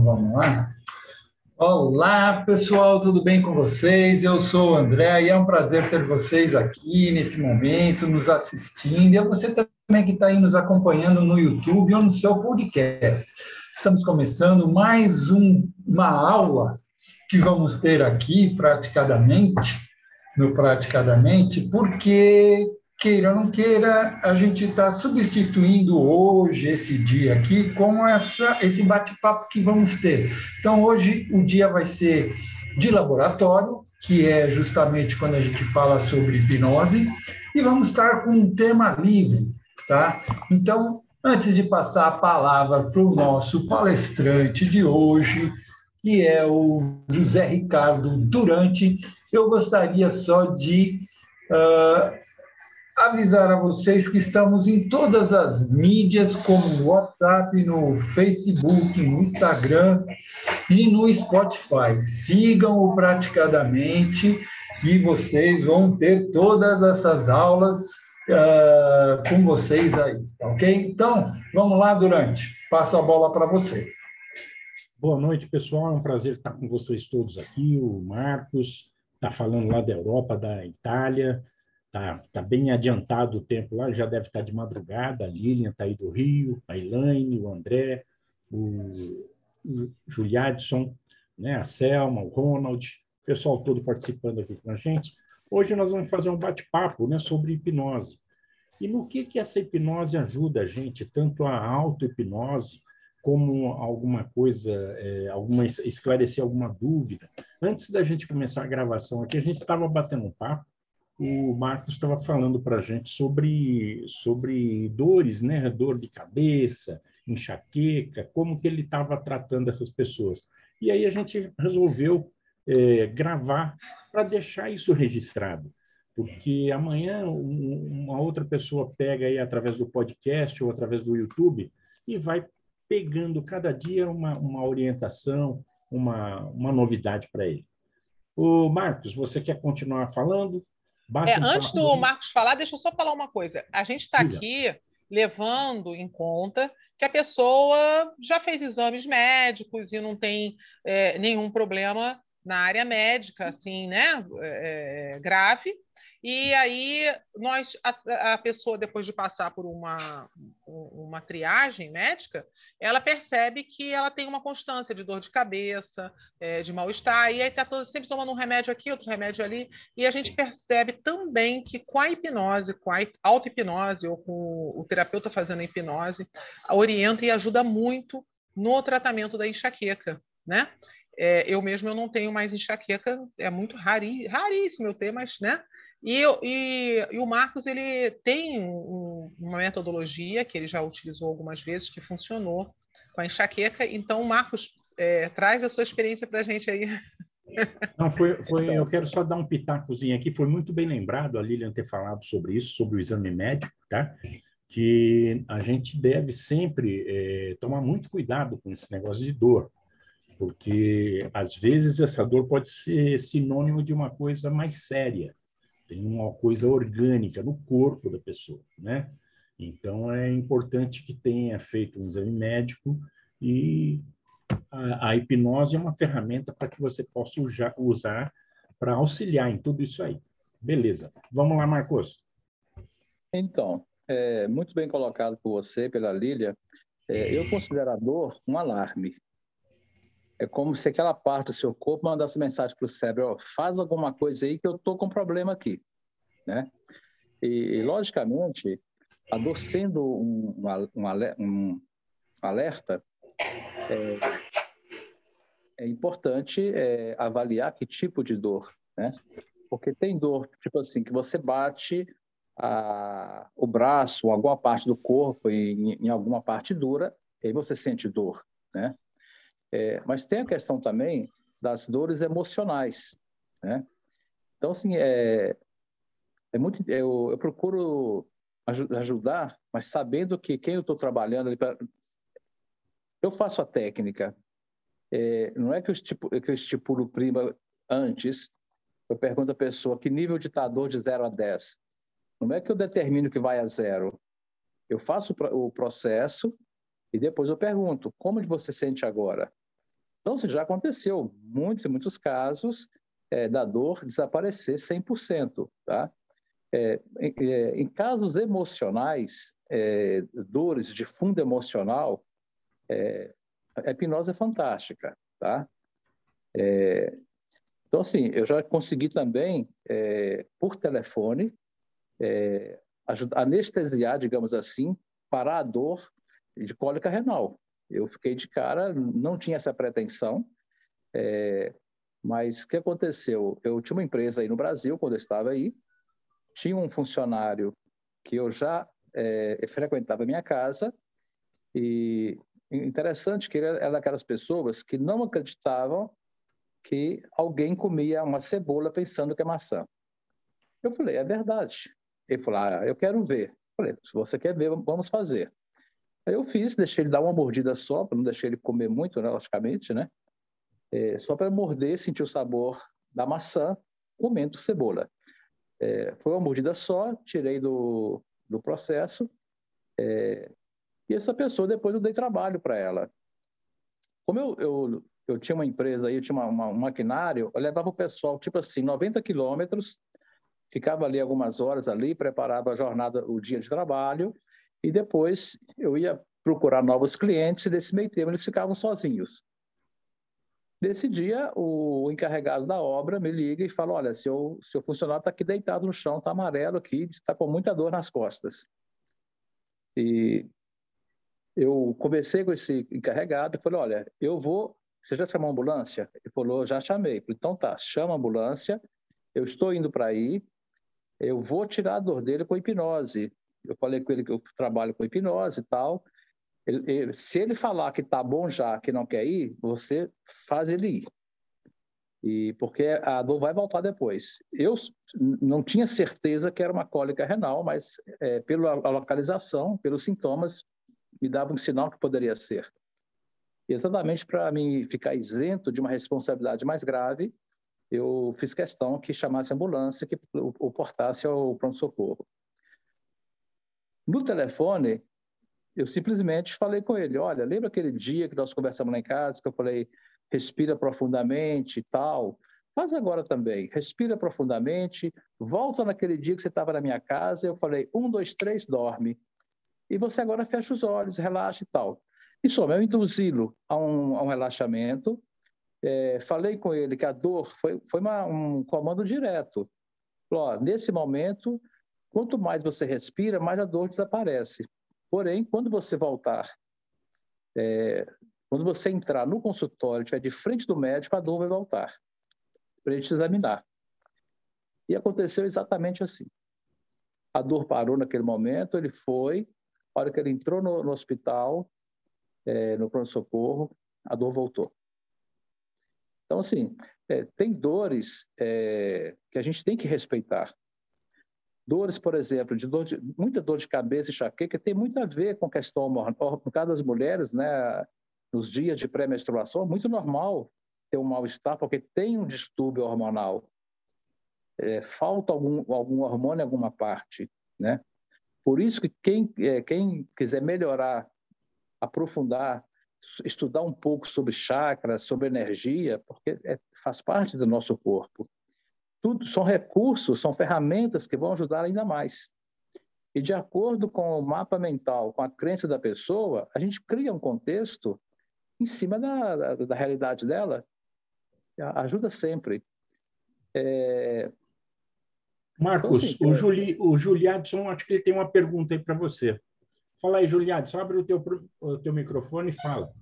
Vamos lá. Olá, pessoal, tudo bem com vocês? Eu sou o André e é um prazer ter vocês aqui nesse momento, nos assistindo. E você também que está aí nos acompanhando no YouTube ou no seu podcast. Estamos começando mais um, uma aula que vamos ter aqui, praticadamente, no Praticadamente, porque queira ou não queira, a gente está substituindo hoje, esse dia aqui, com essa, esse bate-papo que vamos ter. Então, hoje o dia vai ser de laboratório, que é justamente quando a gente fala sobre hipnose, e vamos estar com um tema livre, tá? Então, antes de passar a palavra para o nosso palestrante de hoje, que é o José Ricardo Durante, eu gostaria só de uh, avisar a vocês que estamos em todas as mídias, como WhatsApp, no Facebook, no Instagram e no Spotify. Sigam-o praticadamente e vocês vão ter todas essas aulas uh, com vocês aí, ok? Então, vamos lá, Durante. Passo a bola para vocês. Boa noite, pessoal. É um prazer estar com vocês todos aqui. O Marcos está falando lá da Europa, da Itália. Tá, tá bem adiantado o tempo lá, já deve estar de madrugada. A Lilian está aí do Rio, a Elaine, o André, o, o Juliadson, né, a Selma, o Ronald, o pessoal todo participando aqui com a gente. Hoje nós vamos fazer um bate-papo né, sobre hipnose. E no que, que essa hipnose ajuda a gente, tanto a auto-hipnose, como alguma coisa, é, alguma, esclarecer alguma dúvida. Antes da gente começar a gravação aqui, a gente estava batendo um papo o Marcos estava falando para a gente sobre, sobre dores, né? Dor de cabeça, enxaqueca, como que ele estava tratando essas pessoas. E aí a gente resolveu é, gravar para deixar isso registrado, porque amanhã uma outra pessoa pega aí através do podcast ou através do YouTube e vai pegando cada dia uma, uma orientação, uma, uma novidade para ele. O Marcos, você quer continuar falando? É, antes do Marcos falar, deixa eu só falar uma coisa. A gente está aqui levando em conta que a pessoa já fez exames médicos e não tem é, nenhum problema na área médica, assim, né, é, é grave. E aí nós a, a, pessoa depois de passar por uma uma triagem médica, ela percebe que ela tem uma constância de dor de cabeça, é, de mal-estar, e aí está sempre tomando um remédio aqui, outro remédio ali, e a gente percebe também que com a hipnose, com a auto-hipnose, ou com o terapeuta fazendo a hipnose, orienta e ajuda muito no tratamento da enxaqueca, né? É, eu mesmo eu não tenho mais enxaqueca, é muito rari, raríssimo eu ter, mas, né? E, e, e, o Marcos ele tem um, uma metodologia que ele já utilizou algumas vezes que funcionou com a enxaqueca. Então, Marcos, é, traz a sua experiência para a gente aí. Não, foi, foi, eu quero só dar um pitacozinho aqui. Foi muito bem lembrado a Lilian ter falado sobre isso, sobre o exame médico, tá? Que a gente deve sempre é, tomar muito cuidado com esse negócio de dor, porque às vezes essa dor pode ser sinônimo de uma coisa mais séria tem uma coisa orgânica no corpo da pessoa, né? Então é importante que tenha feito um exame médico e a, a hipnose é uma ferramenta para que você possa usar para auxiliar em tudo isso aí. Beleza. Vamos lá, Marcos. Então, é, muito bem colocado por você, pela Lília. É, eu considero a dor um alarme. É como se aquela parte do seu corpo mandasse mensagem para o cérebro: faz alguma coisa aí que eu estou com um problema aqui. Né? E, logicamente, a dor sendo um, um, um alerta, é, é importante é, avaliar que tipo de dor, né? Porque tem dor, tipo assim, que você bate a, o braço alguma parte do corpo em, em alguma parte dura, e aí você sente dor, né? É, mas tem a questão também das dores emocionais, né? Então, assim, é, é muito eu, eu procuro ajudar, mas sabendo que quem eu estou trabalhando eu faço a técnica. É, não é que eu, estipulo, que eu estipulo prima antes. Eu pergunto à pessoa que nível de dor de 0 a 10. Não é que eu determino que vai a zero. Eu faço o processo e depois eu pergunto como você sente agora. Então, assim, já aconteceu muitos e muitos casos é, da dor desaparecer 100%, tá? É, é, em, casos emocionais, dores de fundo emocional, a hipnose é fantástica, tá? Então, assim, eu já consegui também, por telefone, anestesiar, digamos assim, parar a dor de cólica renal. Eu fiquei de cara, não tinha essa pretensão, é, mas o que aconteceu? Eu tinha uma empresa aí no Brasil, quando eu estava aí, tinha um funcionário que eu já é, frequentava a minha casa, e interessante que ele era daquelas pessoas que não acreditavam que alguém comia uma cebola pensando que é maçã. Eu falei, é verdade. Ele falou, ah, eu quero ver. Eu falei, se você quer ver, vamos fazer. Aí eu fiz, deixei ele dar uma mordida só, para não deixar ele comer muito, né, logicamente, né? É, só para morder, sentir o sabor da maçã, comendo cebola. É, foi uma mordida só, tirei do, do processo. É, e essa pessoa, depois eu dei trabalho para ela. Como eu, eu eu tinha uma empresa aí, eu tinha uma, uma, um maquinário, eu levava o pessoal, tipo assim, 90 quilômetros, ficava ali algumas horas ali, preparava a jornada, o dia de trabalho, e depois eu ia procurar novos clientes, nesse meio tempo eles ficavam sozinhos. Nesse dia, o encarregado da obra me liga e fala, olha, seu, seu funcionário está aqui deitado no chão, está amarelo aqui, está com muita dor nas costas. E eu conversei com esse encarregado e falei, olha, eu vou você já chamou a ambulância? Ele falou, já chamei. Falei, então tá, chama a ambulância, eu estou indo para aí, eu vou tirar a dor dele com hipnose. Eu falei com ele que eu trabalho com hipnose e tal. Ele, ele, se ele falar que tá bom já, que não quer ir, você faz ele ir. E porque a dor vai voltar depois. Eu não tinha certeza que era uma cólica renal, mas é, pela localização, pelos sintomas, me dava um sinal que poderia ser exatamente para me ficar isento de uma responsabilidade mais grave, eu fiz questão que chamasse a ambulância, que o portasse ao pronto-socorro. No telefone, eu simplesmente falei com ele, olha, lembra aquele dia que nós conversamos lá em casa, que eu falei, respira profundamente e tal? Faz agora também, respira profundamente, volta naquele dia que você estava na minha casa, eu falei, um, dois, três, dorme. E você agora fecha os olhos, relaxa e tal. Soma, eu induzi-lo a, um, a um, relaxamento, é, falei com ele que a dor foi, foi uma, um comando direto. Falou, nesse momento, quanto mais você respira, mais a dor desaparece. Porém, quando você voltar, é, quando você entrar no consultório, estiver de frente do médico, a dor vai voltar para ele te examinar. E aconteceu exatamente assim. A dor parou naquele momento, ele foi, a hora que ele entrou no, no hospital, é, no pronto-socorro, a dor voltou. Então, assim, é, tem dores é, que a gente tem que respeitar. Dores, por exemplo, de, dor de muita dor de cabeça e enxaqueca tem muito a ver com a questão. No caso das mulheres, né, nos dias de pré-menstruação, é muito normal ter um mal-estar porque tem um distúrbio hormonal. É, falta algum, algum hormônio em alguma parte, né? Por isso que quem, é, quem quiser melhorar aprofundar, estudar um pouco sobre chakras, sobre energia, porque é, faz parte do nosso corpo. Tudo são recursos, são ferramentas que vão ajudar ainda mais. E de acordo com o mapa mental, com a crença da pessoa, a gente cria um contexto em cima da, da, da realidade dela. Ajuda sempre. É... Marcos, então, assim, o, Juli, o Juliadson, acho que ele tem uma pergunta aí para você. Fala aí, Juliado, só abre o teu, o teu microfone e fala.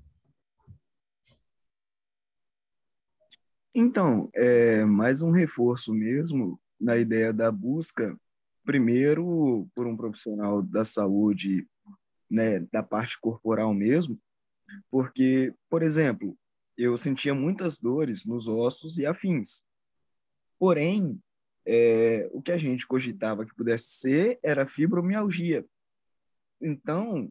Então, é mais um reforço mesmo na ideia da busca, primeiro por um profissional da saúde, né, da parte corporal mesmo, porque, por exemplo, eu sentia muitas dores nos ossos e afins. Porém, é, o que a gente cogitava que pudesse ser era fibromialgia, então,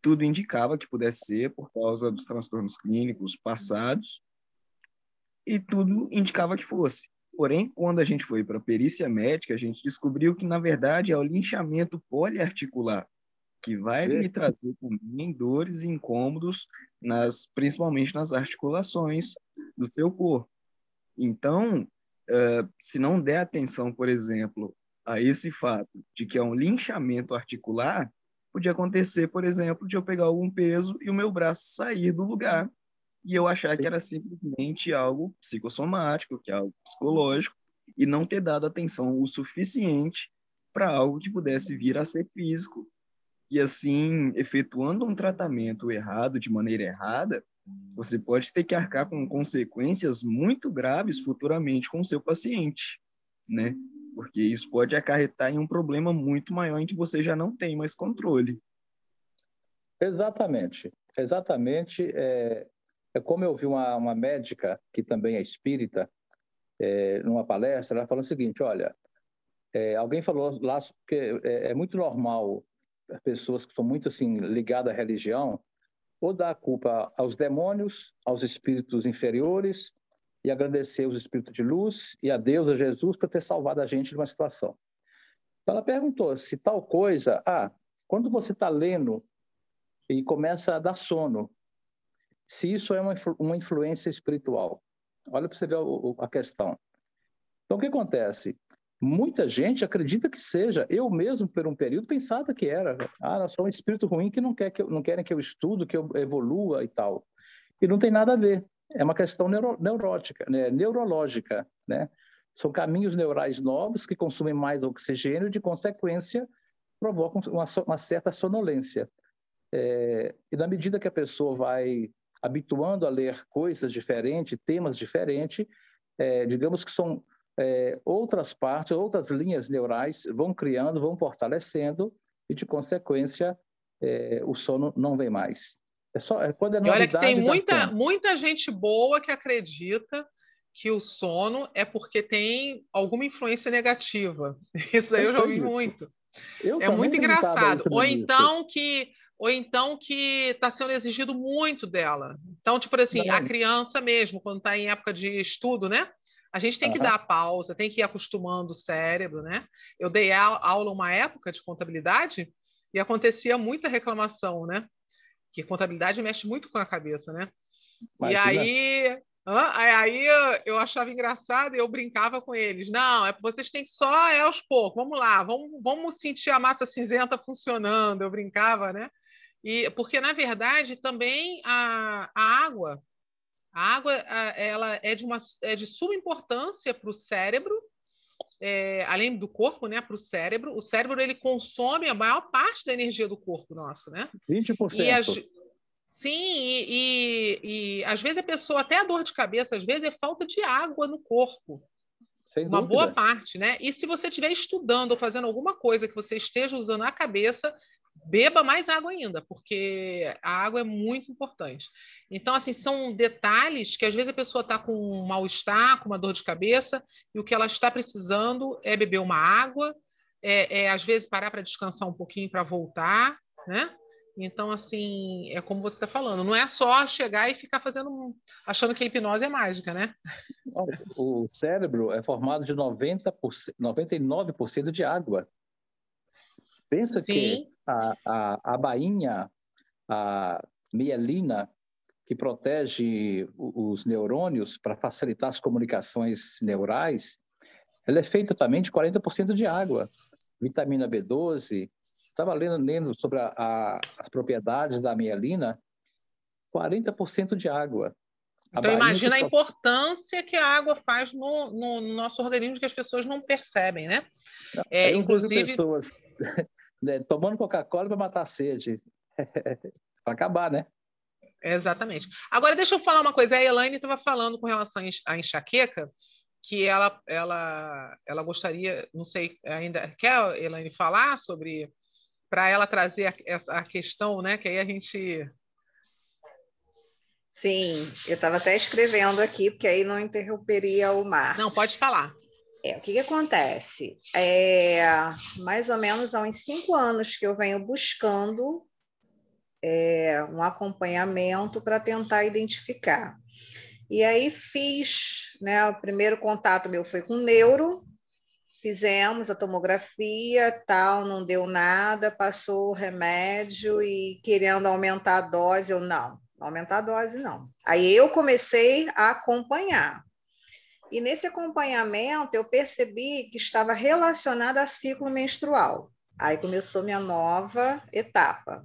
tudo indicava que pudesse ser por causa dos transtornos clínicos passados, e tudo indicava que fosse. Porém, quando a gente foi para a perícia médica, a gente descobriu que, na verdade, é o linchamento poliarticular. que vai lhe trazer também dores e incômodos, nas, principalmente nas articulações do seu corpo. Então, uh, se não der atenção, por exemplo, a esse fato de que é um linchamento articular, podia acontecer, por exemplo, de eu pegar algum peso e o meu braço sair do lugar e eu achar Sim. que era simplesmente algo psicossomático, que é algo psicológico, e não ter dado atenção o suficiente para algo que pudesse vir a ser físico. E assim, efetuando um tratamento errado, de maneira errada, você pode ter que arcar com consequências muito graves futuramente com o seu paciente, né? Porque isso pode acarretar em um problema muito maior em que você já não tem mais controle. Exatamente, exatamente. É, é como eu vi uma, uma médica, que também é espírita, é, numa palestra, ela falou o seguinte, olha, é, alguém falou lá que é, é, muito normal pessoas que são muito assim ligadas à religião ou dar a culpa aos demônios, aos espíritos inferiores e agradecer os espíritos de luz e a Deus, a Jesus, por ter salvado a gente de uma situação. Então ela perguntou se tal coisa, ah, quando você está lendo e começa a dar sono, se isso é uma, uma influência espiritual. Olha para você ver a, a questão. Então, o que acontece? Muita gente acredita que seja. Eu mesmo, por um período, pensava que era. Ah, eu sou um espírito ruim que não, quer que eu, não querem que eu estudo, que eu evolua e tal. E não tem nada a ver. É uma questão neuro, neurótica, né? neurológica. Né? São caminhos neurais novos que consumem mais oxigênio e, de consequência, provocam uma, uma certa sonolência. É, e na medida que a pessoa vai habituando a ler coisas diferentes, temas diferentes, é, digamos que são é, outras partes, outras linhas neurais vão criando, vão fortalecendo e, de consequência, é, o sono não vem mais. É só é quando é e olha que tem muita, muita gente boa que acredita que o sono é porque tem alguma influência negativa. Isso aí eu, eu já ouvi isso. muito. Eu é muito engraçado. Ou então que ou então que está sendo exigido muito dela. Então, tipo assim, não. a criança mesmo, quando está em época de estudo, né? A gente tem que uhum. dar pausa, tem que ir acostumando o cérebro, né? Eu dei aula uma época de contabilidade e acontecia muita reclamação, né? Que contabilidade mexe muito com a cabeça, né? Mas, e aí, aí eu achava engraçado e eu brincava com eles. Não, é vocês têm que só é aos poucos. Vamos lá, vamos, vamos sentir a massa cinzenta funcionando. Eu brincava, né? E, porque, na verdade, também a, a água, a água ela é de, uma, é de suma importância para o cérebro, é, além do corpo, né, para o cérebro. O cérebro ele consome a maior parte da energia do corpo nosso, né? 20%. E as, sim, e, e, e, às vezes a pessoa, até a dor de cabeça, às vezes é falta de água no corpo. Sem uma dúvida. boa parte, né? E se você estiver estudando ou fazendo alguma coisa que você esteja usando a cabeça, beba mais água ainda, porque a água é muito importante. Então, assim, são detalhes que às vezes a pessoa está com um mal-estar, com uma dor de cabeça, e o que ela está precisando é beber uma água, é, é às vezes parar para descansar um pouquinho para voltar, né? Então, assim, é como você está falando, não é só chegar e ficar fazendo, achando que a hipnose é mágica, né? O cérebro é formado de 90%, 99% de água. Pensa Sim. que a, a, a bainha, a mielina, que protege os neurônios para facilitar as comunicações neurais, ela é feita também de 40% de água. Vitamina B12, estava lendo, lendo sobre a, a, as propriedades da mielina, 40% de água. então, imagina a importância que a água faz no, no, no, nosso organismo que as pessoas não percebem, né? É, inclusive... Pessoas né, tomando Coca-Cola para matar a sede. para acabar, né? Exatamente. Agora, deixa eu falar uma coisa. A Elaine estava falando com relação à enxaqueca, que ela, ela, ela gostaria, não sei, ainda quer, Elaine, falar sobre, para ela trazer a, essa, a questão, né? Que aí a gente. Sim, eu estava até escrevendo aqui, porque aí não interromperia o mar. Não, pode falar. É, o que, que acontece? É, mais ou menos há uns cinco anos que eu venho buscando é, um acompanhamento para tentar identificar. E aí fiz, né? O primeiro contato meu foi com neuro, fizemos a tomografia, tal, não deu nada, passou o remédio e querendo aumentar a dose, eu não, aumentar a dose não. Aí eu comecei a acompanhar. E nesse acompanhamento eu percebi que estava relacionada a ciclo menstrual. Aí começou minha nova etapa,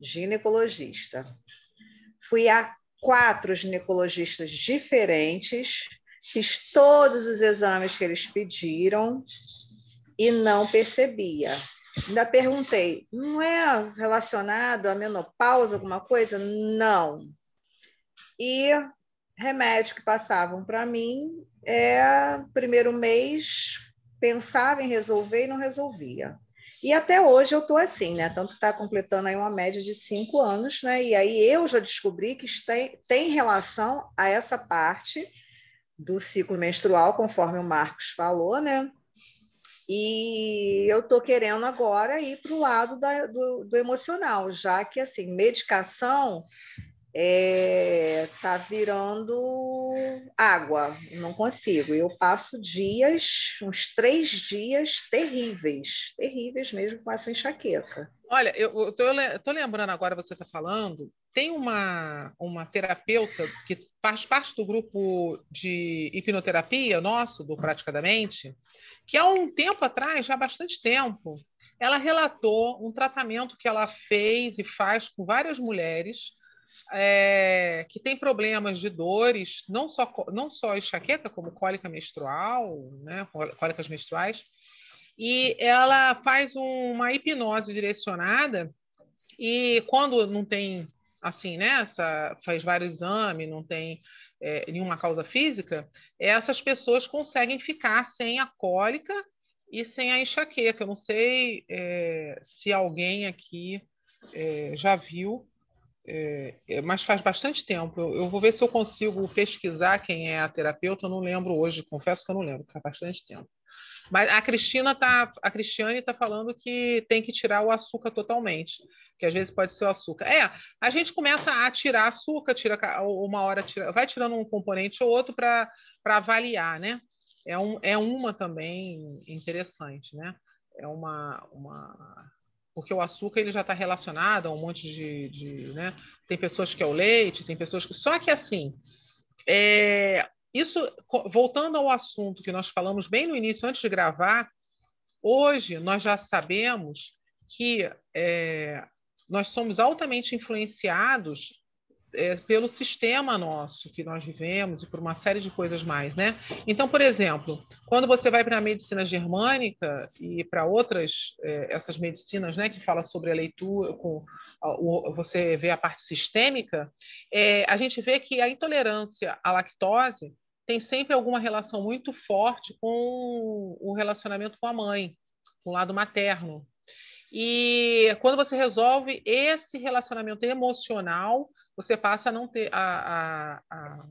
ginecologista. Fui a quatro ginecologistas diferentes, fiz todos os exames que eles pediram e não percebia. Ainda perguntei, não é relacionado à menopausa, alguma coisa? Não. E remédio que passavam para mim, é primeiro mês pensava em resolver e não resolvia. E até hoje eu estou assim, né? Tanto está completando aí uma média de cinco anos, né? E aí eu já descobri que tem, tem relação a essa parte do ciclo menstrual, conforme o Marcos falou, né? E eu estou querendo agora ir para o lado da, do, do emocional, já que assim, medicação é, tá virando água, não consigo. Eu passo dias, uns três dias terríveis, terríveis mesmo com essa enxaqueca. Olha, eu estou lembrando agora, você está falando, tem uma, uma terapeuta que faz parte do grupo de hipnoterapia nosso, do Praticadamente, que há um tempo atrás, já há bastante tempo, ela relatou um tratamento que ela fez e faz com várias mulheres é, que tem problemas de dores, não só, não só enxaqueca, como cólica menstrual, né, cólicas menstruais, e ela faz uma hipnose direcionada e quando não tem assim, né, essa, faz vários exames, não tem é, nenhuma causa física, essas pessoas conseguem ficar sem a cólica e sem a enxaqueca. Eu não sei é, se alguém aqui é, já viu é, é, mas faz bastante tempo. Eu, eu, vou ver se eu consigo pesquisar quem é a terapeuta. Eu não lembro hoje, confesso que eu não lembro, faz bastante tempo. Mas a Cristina tá, a Cristiane está falando que tem que tirar o açúcar totalmente, que às vezes pode ser o açúcar. É, a gente começa a tirar açúcar, tira uma hora, tira, vai tirando um componente ou outro para avaliar, né? É, um, é uma também interessante, né? É uma, uma porque o açúcar ele já está relacionado a um monte de, de, né? Tem pessoas que é o leite, tem pessoas que. Só que assim, é... isso voltando ao assunto que nós falamos bem no início, antes de gravar, hoje nós já sabemos que é... nós somos altamente influenciados é, pelo sistema nosso que nós vivemos e por uma série de coisas mais, né? Então, por exemplo, quando você vai para a medicina germânica e para outras é, essas medicinas, né, que fala sobre a leitura, com a, o, você vê a parte sistêmica, é, a gente vê que a intolerância à lactose tem sempre alguma relação muito forte com o relacionamento com a mãe, com o lado materno. E quando você resolve esse relacionamento emocional, você passa a não ter, a, a, a,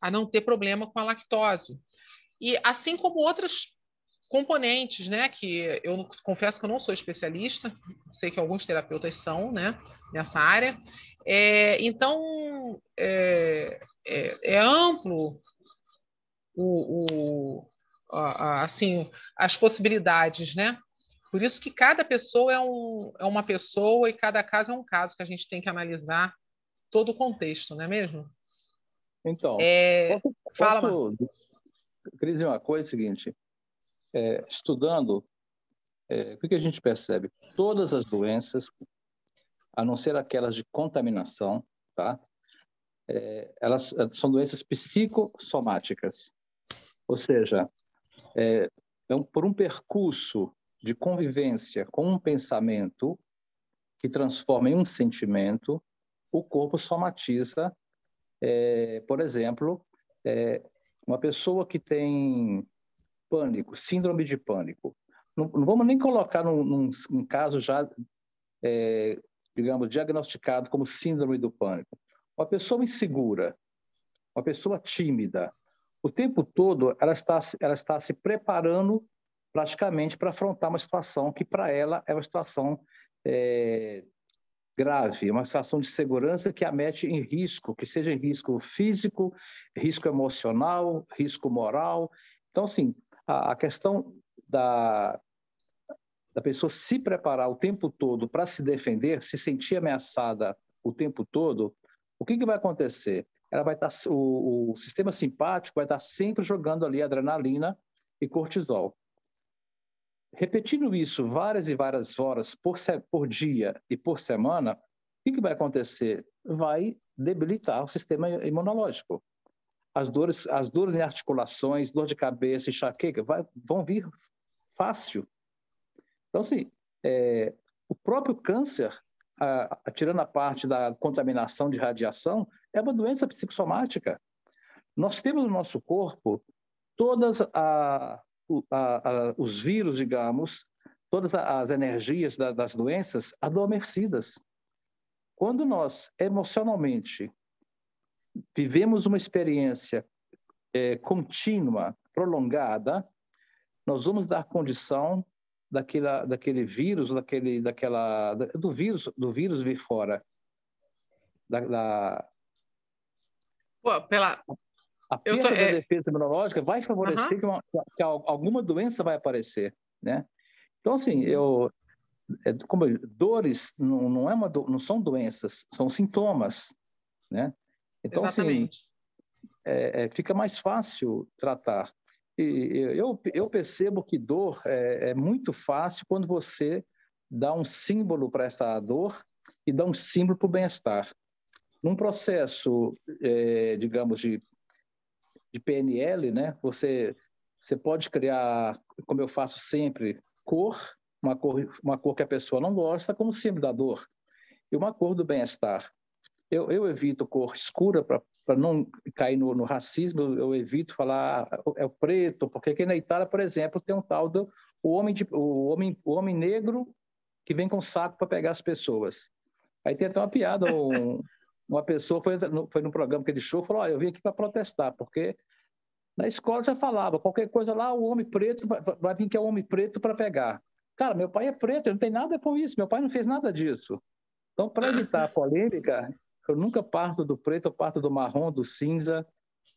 a não ter problema com a lactose. E assim como outras componentes, né, que eu confesso que eu não sou especialista, sei que alguns terapeutas são, né, nessa área. É, então, é, é, é, amplo o, o a, a, assim, as possibilidades, né? Por isso que cada pessoa é, um, é uma pessoa e cada caso é um caso que a gente tem que analisar todo o contexto, não é mesmo? Então, é... posso, fala, posso, queria dizer uma coisa é seguinte, é, estudando, é, o que a gente percebe? Todas as doenças, a não ser aquelas de contaminação, tá? É, elas são doenças psicossomáticas, ou seja, é, é um, por um percurso de convivência com um pensamento que transforma em um sentimento, o corpo somatiza, é, por exemplo, é, uma pessoa que tem pânico, síndrome de pânico. Não, não vamos nem colocar num, num, num caso já, é, digamos, diagnosticado como síndrome do pânico. Uma pessoa insegura, uma pessoa tímida, o tempo todo ela está, ela está se preparando praticamente para afrontar uma situação que para ela é uma situação é, grave, uma situação de segurança que a mete em risco, que seja em risco físico, risco emocional, risco moral. Então, assim, a, a questão da, da pessoa se preparar o tempo todo para se defender, se sentir ameaçada o tempo todo, o que, que vai acontecer? Ela vai estar, tá, o, o sistema simpático vai estar sempre jogando ali adrenalina e cortisol. Repetindo isso várias e várias horas por, por dia e por semana, o que, que vai acontecer? Vai debilitar o sistema imunológico. As dores, as dores em articulações, dor de cabeça, enxaqueca, vai, vão vir fácil. Então, assim, é, o próprio câncer, a, a, tirando a parte da contaminação de radiação, é uma doença psicossomática. Nós temos no nosso corpo todas a, a, os vírus, digamos, todas as energias da, das doenças adormecidas. Quando nós emocionalmente vivemos uma experiência é, contínua, prolongada, nós vamos dar condição daquela, daquele vírus, daquele, daquela, do vírus, do vírus vir fora. Da, da... Pô, pela... A perda tô, da é... defesa imunológica vai favorecer uhum. que, uma, que, alguma doença vai aparecer, né? Então, assim, eu, é, como eu, dores não, não, é uma, não são doenças, são sintomas, né? Então, assim, Exatamente. assim, é, fica mais fácil tratar. E eu, eu percebo que dor é, é muito fácil quando você dá um símbolo para essa dor e dá um símbolo para o bem-estar. Num processo, é, digamos, de, de PNL, né, você, você pode criar, como eu faço sempre, cor, uma cor, uma cor que a pessoa não gosta, como símbolo da dor, e uma cor do bem-estar. Eu, eu evito cor escura para para não cair no, no, racismo, eu evito falar ah, é o preto, porque aqui na Itália, por exemplo, tem um tal do o homem, de, o homem, o homem negro que vem com saco para pegar as pessoas. Aí tem até uma piada, um, uma pessoa foi, foi no programa que ele show falou, eu vim aqui para protestar, porque na escola já falava, qualquer coisa lá, o homem preto vai, vai vir que é o homem preto para pegar. Cara, meu pai é preto, ele não tem nada com isso, meu pai não fez nada disso. Então, para evitar a polêmica, eu nunca parto do preto, eu parto do marrom, do cinza,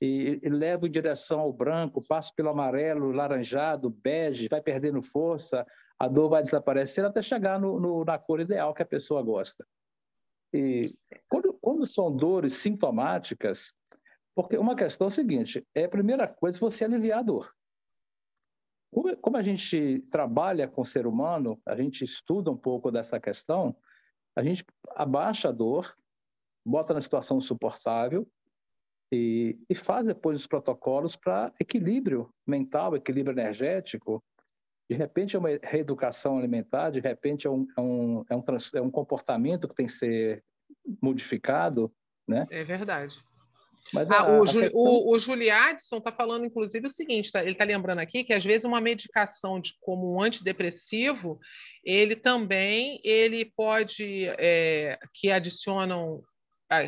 e, e levo em direção ao branco, passo pelo amarelo, laranjado, bege, vai perdendo força, a dor vai desaparecendo até chegar no, no, na cor ideal que a pessoa gosta. E quando, quando são dores sintomáticas, porque uma questão é a seguinte: é a primeira coisa você aliviar a dor. Como, como a gente trabalha com o ser humano, a gente estuda um pouco dessa questão, a gente abaixa a dor, bota na situação suportável e, e faz depois os protocolos para equilíbrio mental, equilíbrio energético. De repente é uma reeducação alimentar, de repente é um, é um, é um, é um comportamento que tem que ser modificado, né? É verdade. Mas ah, a, o, Ju, questão... o, o Juliadson está falando, inclusive, o seguinte: tá, ele está lembrando aqui que às vezes uma medicação de, como um antidepressivo, ele também ele pode é, que adicionam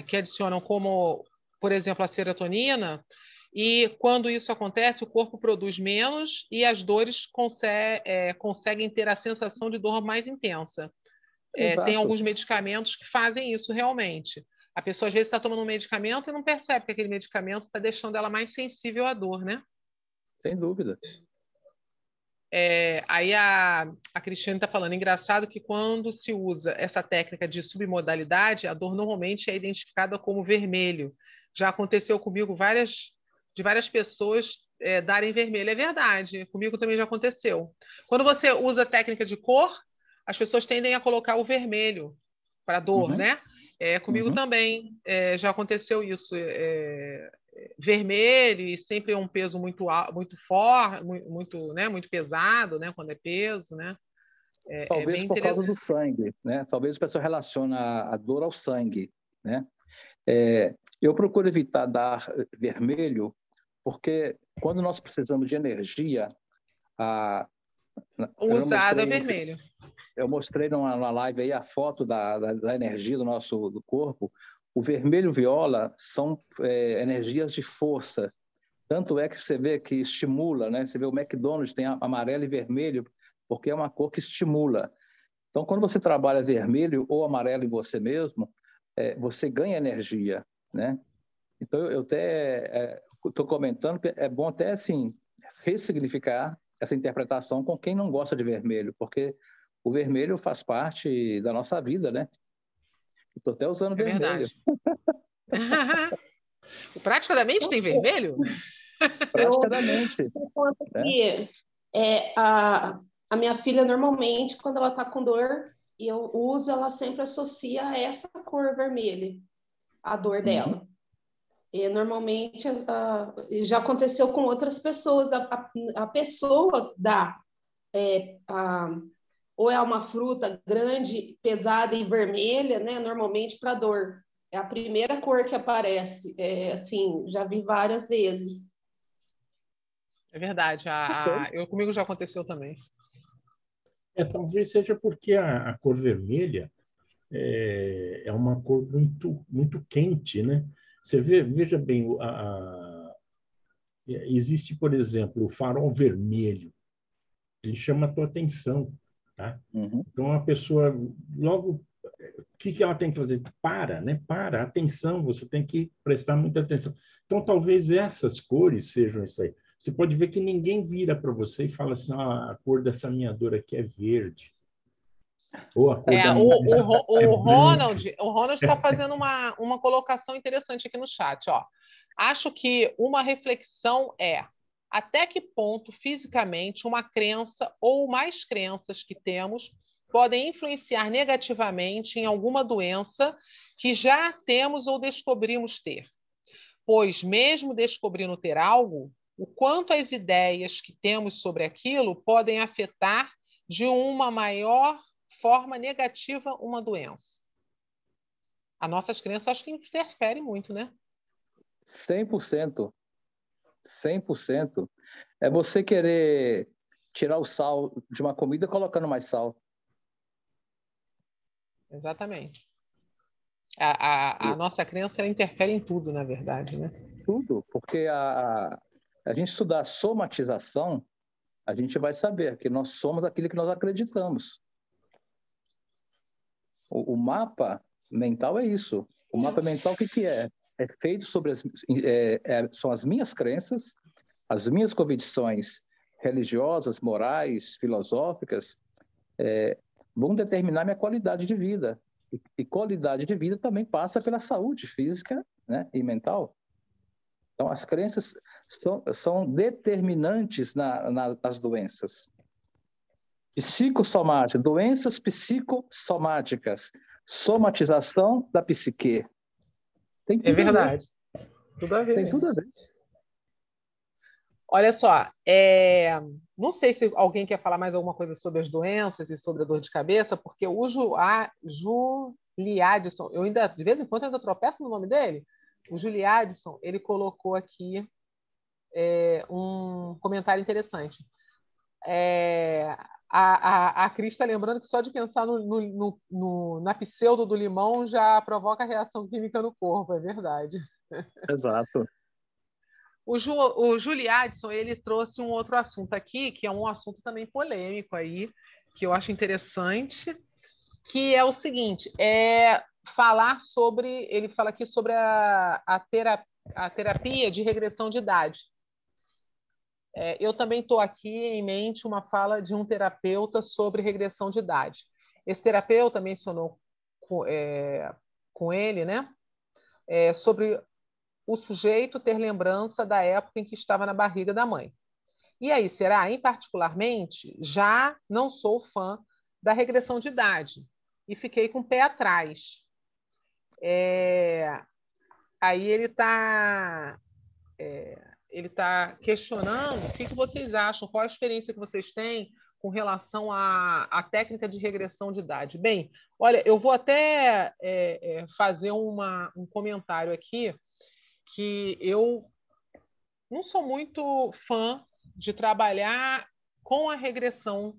que adicionam como, por exemplo, a serotonina, e quando isso acontece, o corpo produz menos e as dores consegue, é, conseguem ter a sensação de dor mais intensa. É, tem alguns medicamentos que fazem isso realmente. A pessoa às vezes está tomando um medicamento e não percebe que aquele medicamento está deixando ela mais sensível à dor, né? Sem dúvida. É, aí a, a Cristiane está falando, engraçado que quando se usa essa técnica de submodalidade, a dor normalmente é identificada como vermelho. Já aconteceu comigo várias, de várias pessoas é, darem vermelho. É verdade, comigo também já aconteceu. Quando você usa a técnica de cor, as pessoas tendem a colocar o vermelho para dor, uhum. né? É, comigo uhum. também é, já aconteceu isso. É, vermelho e sempre é um peso muito muito forte, muito, né, muito pesado, né, quando é peso, né? É, é Talvez é por causa do sangue, né? Talvez a pessoa relacione a, dor ao sangue, né? É, eu procuro evitar dar vermelho porque quando nós precisamos de energia, a usado é vermelho. Eu mostrei numa, numa live aí a foto da, da, da energia do nosso do corpo. O vermelho e viola são é, energias de força. Tanto é que você vê que estimula, né? Você vê o McDonald's tem amarelo e vermelho, porque é uma cor que estimula. Então, quando você trabalha vermelho ou amarelo em você mesmo, é, você ganha energia, né? Então, eu até estou é, comentando que é bom até, assim, ressignificar essa interpretação com quem não gosta de vermelho, porque o vermelho faz parte da nossa vida, né? Estou até usando é vermelho. o Praticamente tem vermelho? Praticamente. É. É, a, a minha filha, normalmente, quando ela está com dor e eu uso, ela sempre associa a essa cor vermelha, a dor uhum. dela. E normalmente uh, já aconteceu com outras pessoas, a, a, a pessoa dá é, a, ou é uma fruta grande, pesada e vermelha, né? Normalmente para dor. É a primeira cor que aparece. É, assim, já vi várias vezes. É verdade. A, a, eu comigo já aconteceu também. É, talvez seja porque a, a cor vermelha é, é, uma cor muito muito quente, né? Você vê, veja bem, a, a, existe, por exemplo, o farol vermelho. Ele chama a tua atenção, tá? Uhum. Então a pessoa logo o que, que ela tem que fazer? Para, né? Para, atenção, você tem que prestar muita atenção. Então, talvez essas cores sejam isso aí. Você pode ver que ninguém vira para você e fala assim: ah, a cor dessa minha dor aqui é verde. Ou a cor é, da o, o, o, é o Ronald o Ronald está fazendo uma, uma colocação interessante aqui no chat. Ó. Acho que uma reflexão é até que ponto fisicamente uma crença ou mais crenças que temos podem influenciar negativamente em alguma doença que já temos ou descobrimos ter. Pois, mesmo descobrindo ter algo, o quanto as ideias que temos sobre aquilo podem afetar de uma maior forma negativa uma doença. As nossas crenças acho que interferem muito, né? 100%. 100%. É você querer tirar o sal de uma comida colocando mais sal. Exatamente. A, a, a nossa crença ela interfere em tudo, na verdade, né? Tudo, porque a, a gente estudar somatização, a gente vai saber que nós somos aquilo que nós acreditamos. O, o mapa mental é isso. O mapa mental o que, que é? É feito sobre as é, é, são as minhas crenças, as minhas convicções religiosas, morais, filosóficas, é, vão determinar minha qualidade de vida. E, e, qualidade de vida também passa pela saúde física né, e mental. Então, as crenças são, são determinantes na, na, nas doenças. Psicossomática, doenças psicossomáticas, somatização da psique. Tem é verdade. Tudo a ver. Tem tudo a ver. Olha só, é... não sei se alguém quer falar mais alguma coisa sobre as doenças e sobre a dor de cabeça, porque o Ju... a Juliadson, eu ainda, de vez em quando, ainda tropeço no nome dele. O Juliadson, ele colocou aqui é, um comentário interessante. É, a, a, a Cris está lembrando que só de pensar no, no, no, na pseudo do limão já provoca reação química no corpo, é verdade. Exato. O, Ju, o Juliadson, ele trouxe um outro assunto aqui, que é um assunto também polêmico aí, que eu acho interessante, que é o seguinte, é falar sobre, ele fala aqui sobre a, a, terapia, a terapia de regressão de idade. É, eu também estou aqui em mente uma fala de um terapeuta sobre regressão de idade. Esse terapeuta mencionou com, é, com ele, né, é, sobre o sujeito ter lembrança da época em que estava na barriga da mãe. E aí, será? Em particularmente, já não sou fã da regressão de idade e fiquei com o pé atrás. É... Aí ele está é... ele tá questionando o que, que vocês acham, qual a experiência que vocês têm com relação à, à técnica de regressão de idade. Bem, olha, eu vou até é, é fazer uma, um comentário aqui que eu não sou muito fã de trabalhar com a regressão,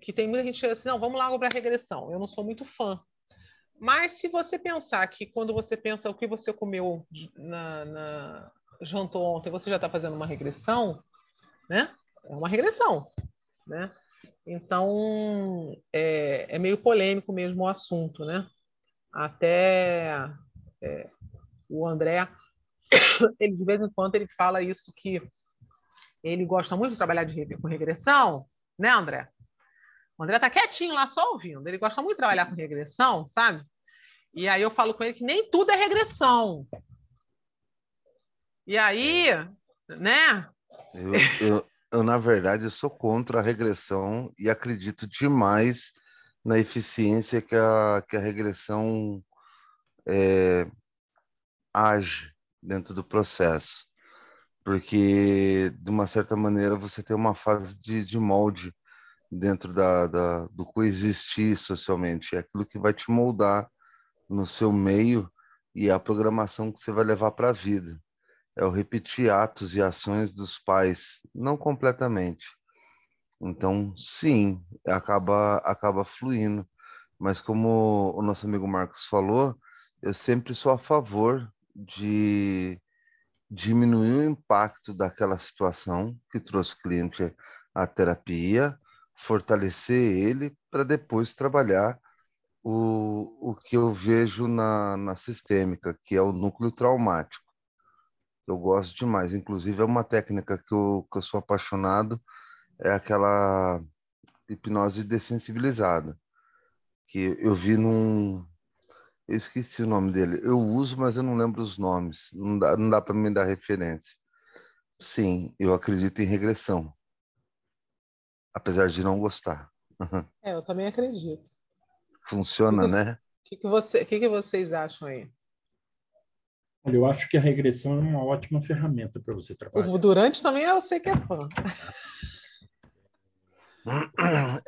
que tem muita gente que assim, não, vamos lá para a regressão. Eu não sou muito fã. Mas se você pensar que quando você pensa o que você comeu na, na jantou ontem, você já está fazendo uma regressão, né? É uma regressão, né? Então é, é meio polêmico mesmo o assunto, né? Até é, o André ele de vez em quando ele fala isso que ele gosta muito de trabalhar de, com regressão, né, André? O André tá quietinho lá só ouvindo. Ele gosta muito de trabalhar com regressão, sabe? E aí eu falo com ele que nem tudo é regressão. E aí, né? Eu, eu, eu, na verdade, sou contra a regressão e acredito demais na eficiência que a, que a regressão é, age dentro do processo. Porque, de uma certa maneira, você tem uma fase de, de molde dentro da, da, do coexistir socialmente. É aquilo que vai te moldar no seu meio e a programação que você vai levar para a vida. É o repetir atos e ações dos pais, não completamente. Então, sim, acaba acaba fluindo. Mas como o nosso amigo Marcos falou, eu sempre sou a favor de diminuir o impacto daquela situação que trouxe o cliente à terapia, fortalecer ele para depois trabalhar o, o que eu vejo na, na sistêmica, que é o núcleo traumático. Eu gosto demais. Inclusive, é uma técnica que eu, que eu sou apaixonado, é aquela hipnose dessensibilizada, que eu vi num... Eu esqueci o nome dele. Eu uso, mas eu não lembro os nomes. Não dá, não dá para me dar referência. Sim, eu acredito em regressão. Apesar de não gostar. É, eu também acredito. Funciona, que que, né? O que, que, você, que, que vocês acham aí? Olha, eu acho que a regressão é uma ótima ferramenta para você trabalhar. O Durante também eu sei que é fã.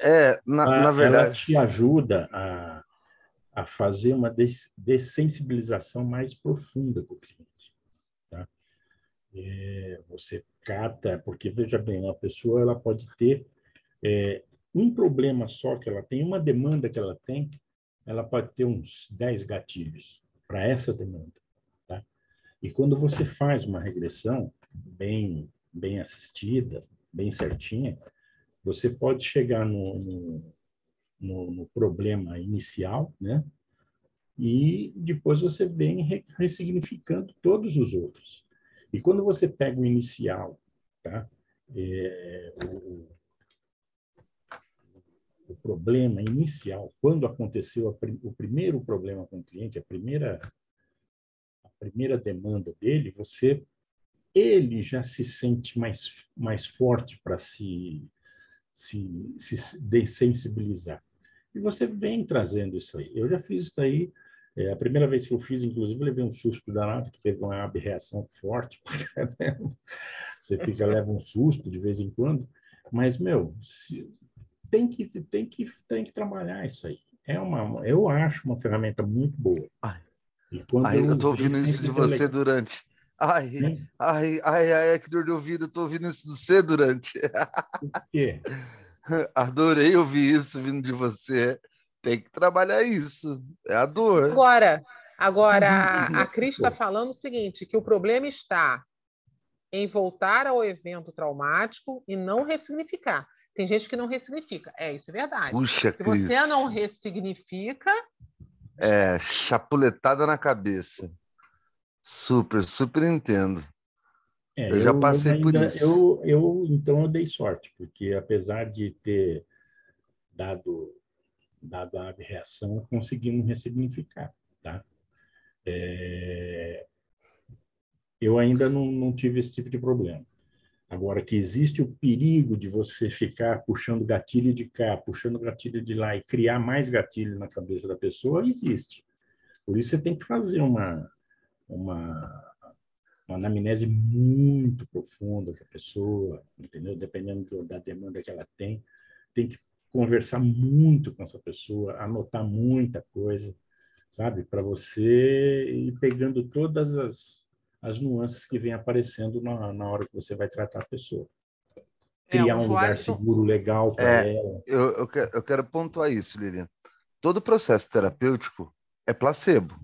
É, na, na verdade. Ela te ajuda a, a fazer uma des, dessensibilização mais profunda com o cliente. Tá? É, você cata, porque veja bem, uma pessoa ela pode ter é, um problema só que ela tem, uma demanda que ela tem, ela pode ter uns 10 gatilhos para essa demanda. Tá? E quando você faz uma regressão bem, bem assistida, bem certinha, você pode chegar no, no, no problema inicial, né? E depois você vem ressignificando todos os outros. E quando você pega o inicial, tá? É, o, o problema inicial, quando aconteceu a, o primeiro problema com o cliente, a primeira, primeira demanda dele, você ele já se sente mais, mais forte para se, se, se dessensibilizar. E você vem trazendo isso aí. Eu já fiz isso aí. É, a primeira vez que eu fiz, inclusive, eu levei um susto danado, que teve uma reação forte. você fica, leva um susto de vez em quando. Mas, meu, se, tem que, tem que, tem que trabalhar isso aí. É uma, eu acho uma ferramenta muito boa. Ai, ai eu estou ouvindo isso de você durante. Ai, ai, ai, ai, que dor de ouvido, eu estou ouvindo isso de você durante. Por quê? Adorei ouvir isso vindo de você. Tem que trabalhar isso. É a dor. Agora, agora a Cris está falando o seguinte: que o problema está em voltar ao evento traumático e não ressignificar. Tem gente que não ressignifica. É, isso é verdade. Puxa, Se Cris. você não ressignifica. É, chapuletada na cabeça. Super, super entendo. É, eu, eu, já passei ainda, por isso. Eu, eu, então, eu dei sorte, porque apesar de ter dado, dado a reação, conseguimos ressignificar. Tá? É, eu ainda não, não tive esse tipo de problema. Agora, que existe o perigo de você ficar puxando gatilho de cá, puxando gatilho de lá e criar mais gatilho na cabeça da pessoa, existe. Por isso, você tem que fazer uma, uma, uma anamnese muito profunda com a pessoa, entendeu? Dependendo da demanda que ela tem. Tem que conversar muito com essa pessoa, anotar muita coisa, sabe? Para você ir pegando todas as as nuances que vêm aparecendo na, na hora que você vai tratar a pessoa. É, Criar é, um lugar seguro, legal para é, ela. Eu, eu, quero, eu quero pontuar isso, Lilian. Todo processo terapêutico é placebo.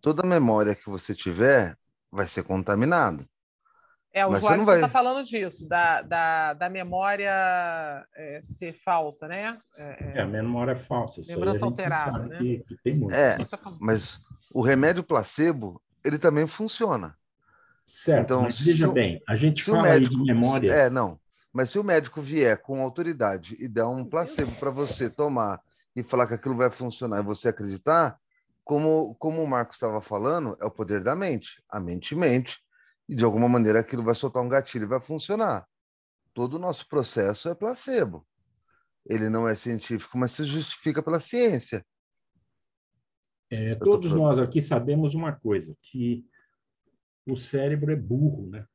Toda memória que você tiver vai ser contaminada. É, o Mas Joás está vai... falando disso, da, da, da memória é, ser falsa, né? É, é, a memória é falsa. Lembrança alterada, né? Que, que tem muito. É, mas o remédio placebo ele também funciona. Certo, então, mas veja bem, a gente fala médico, de memória... É, não, mas se o médico vier com autoridade e der um placebo para você tomar e falar que aquilo vai funcionar e você acreditar, como, como o Marcos estava falando, é o poder da mente. A mente mente e de alguma maneira aquilo vai soltar um gatilho e vai funcionar. Todo o nosso processo é placebo. Ele não é científico, mas se justifica pela ciência. É, todos tô... nós aqui sabemos uma coisa, que o cérebro é burro, né?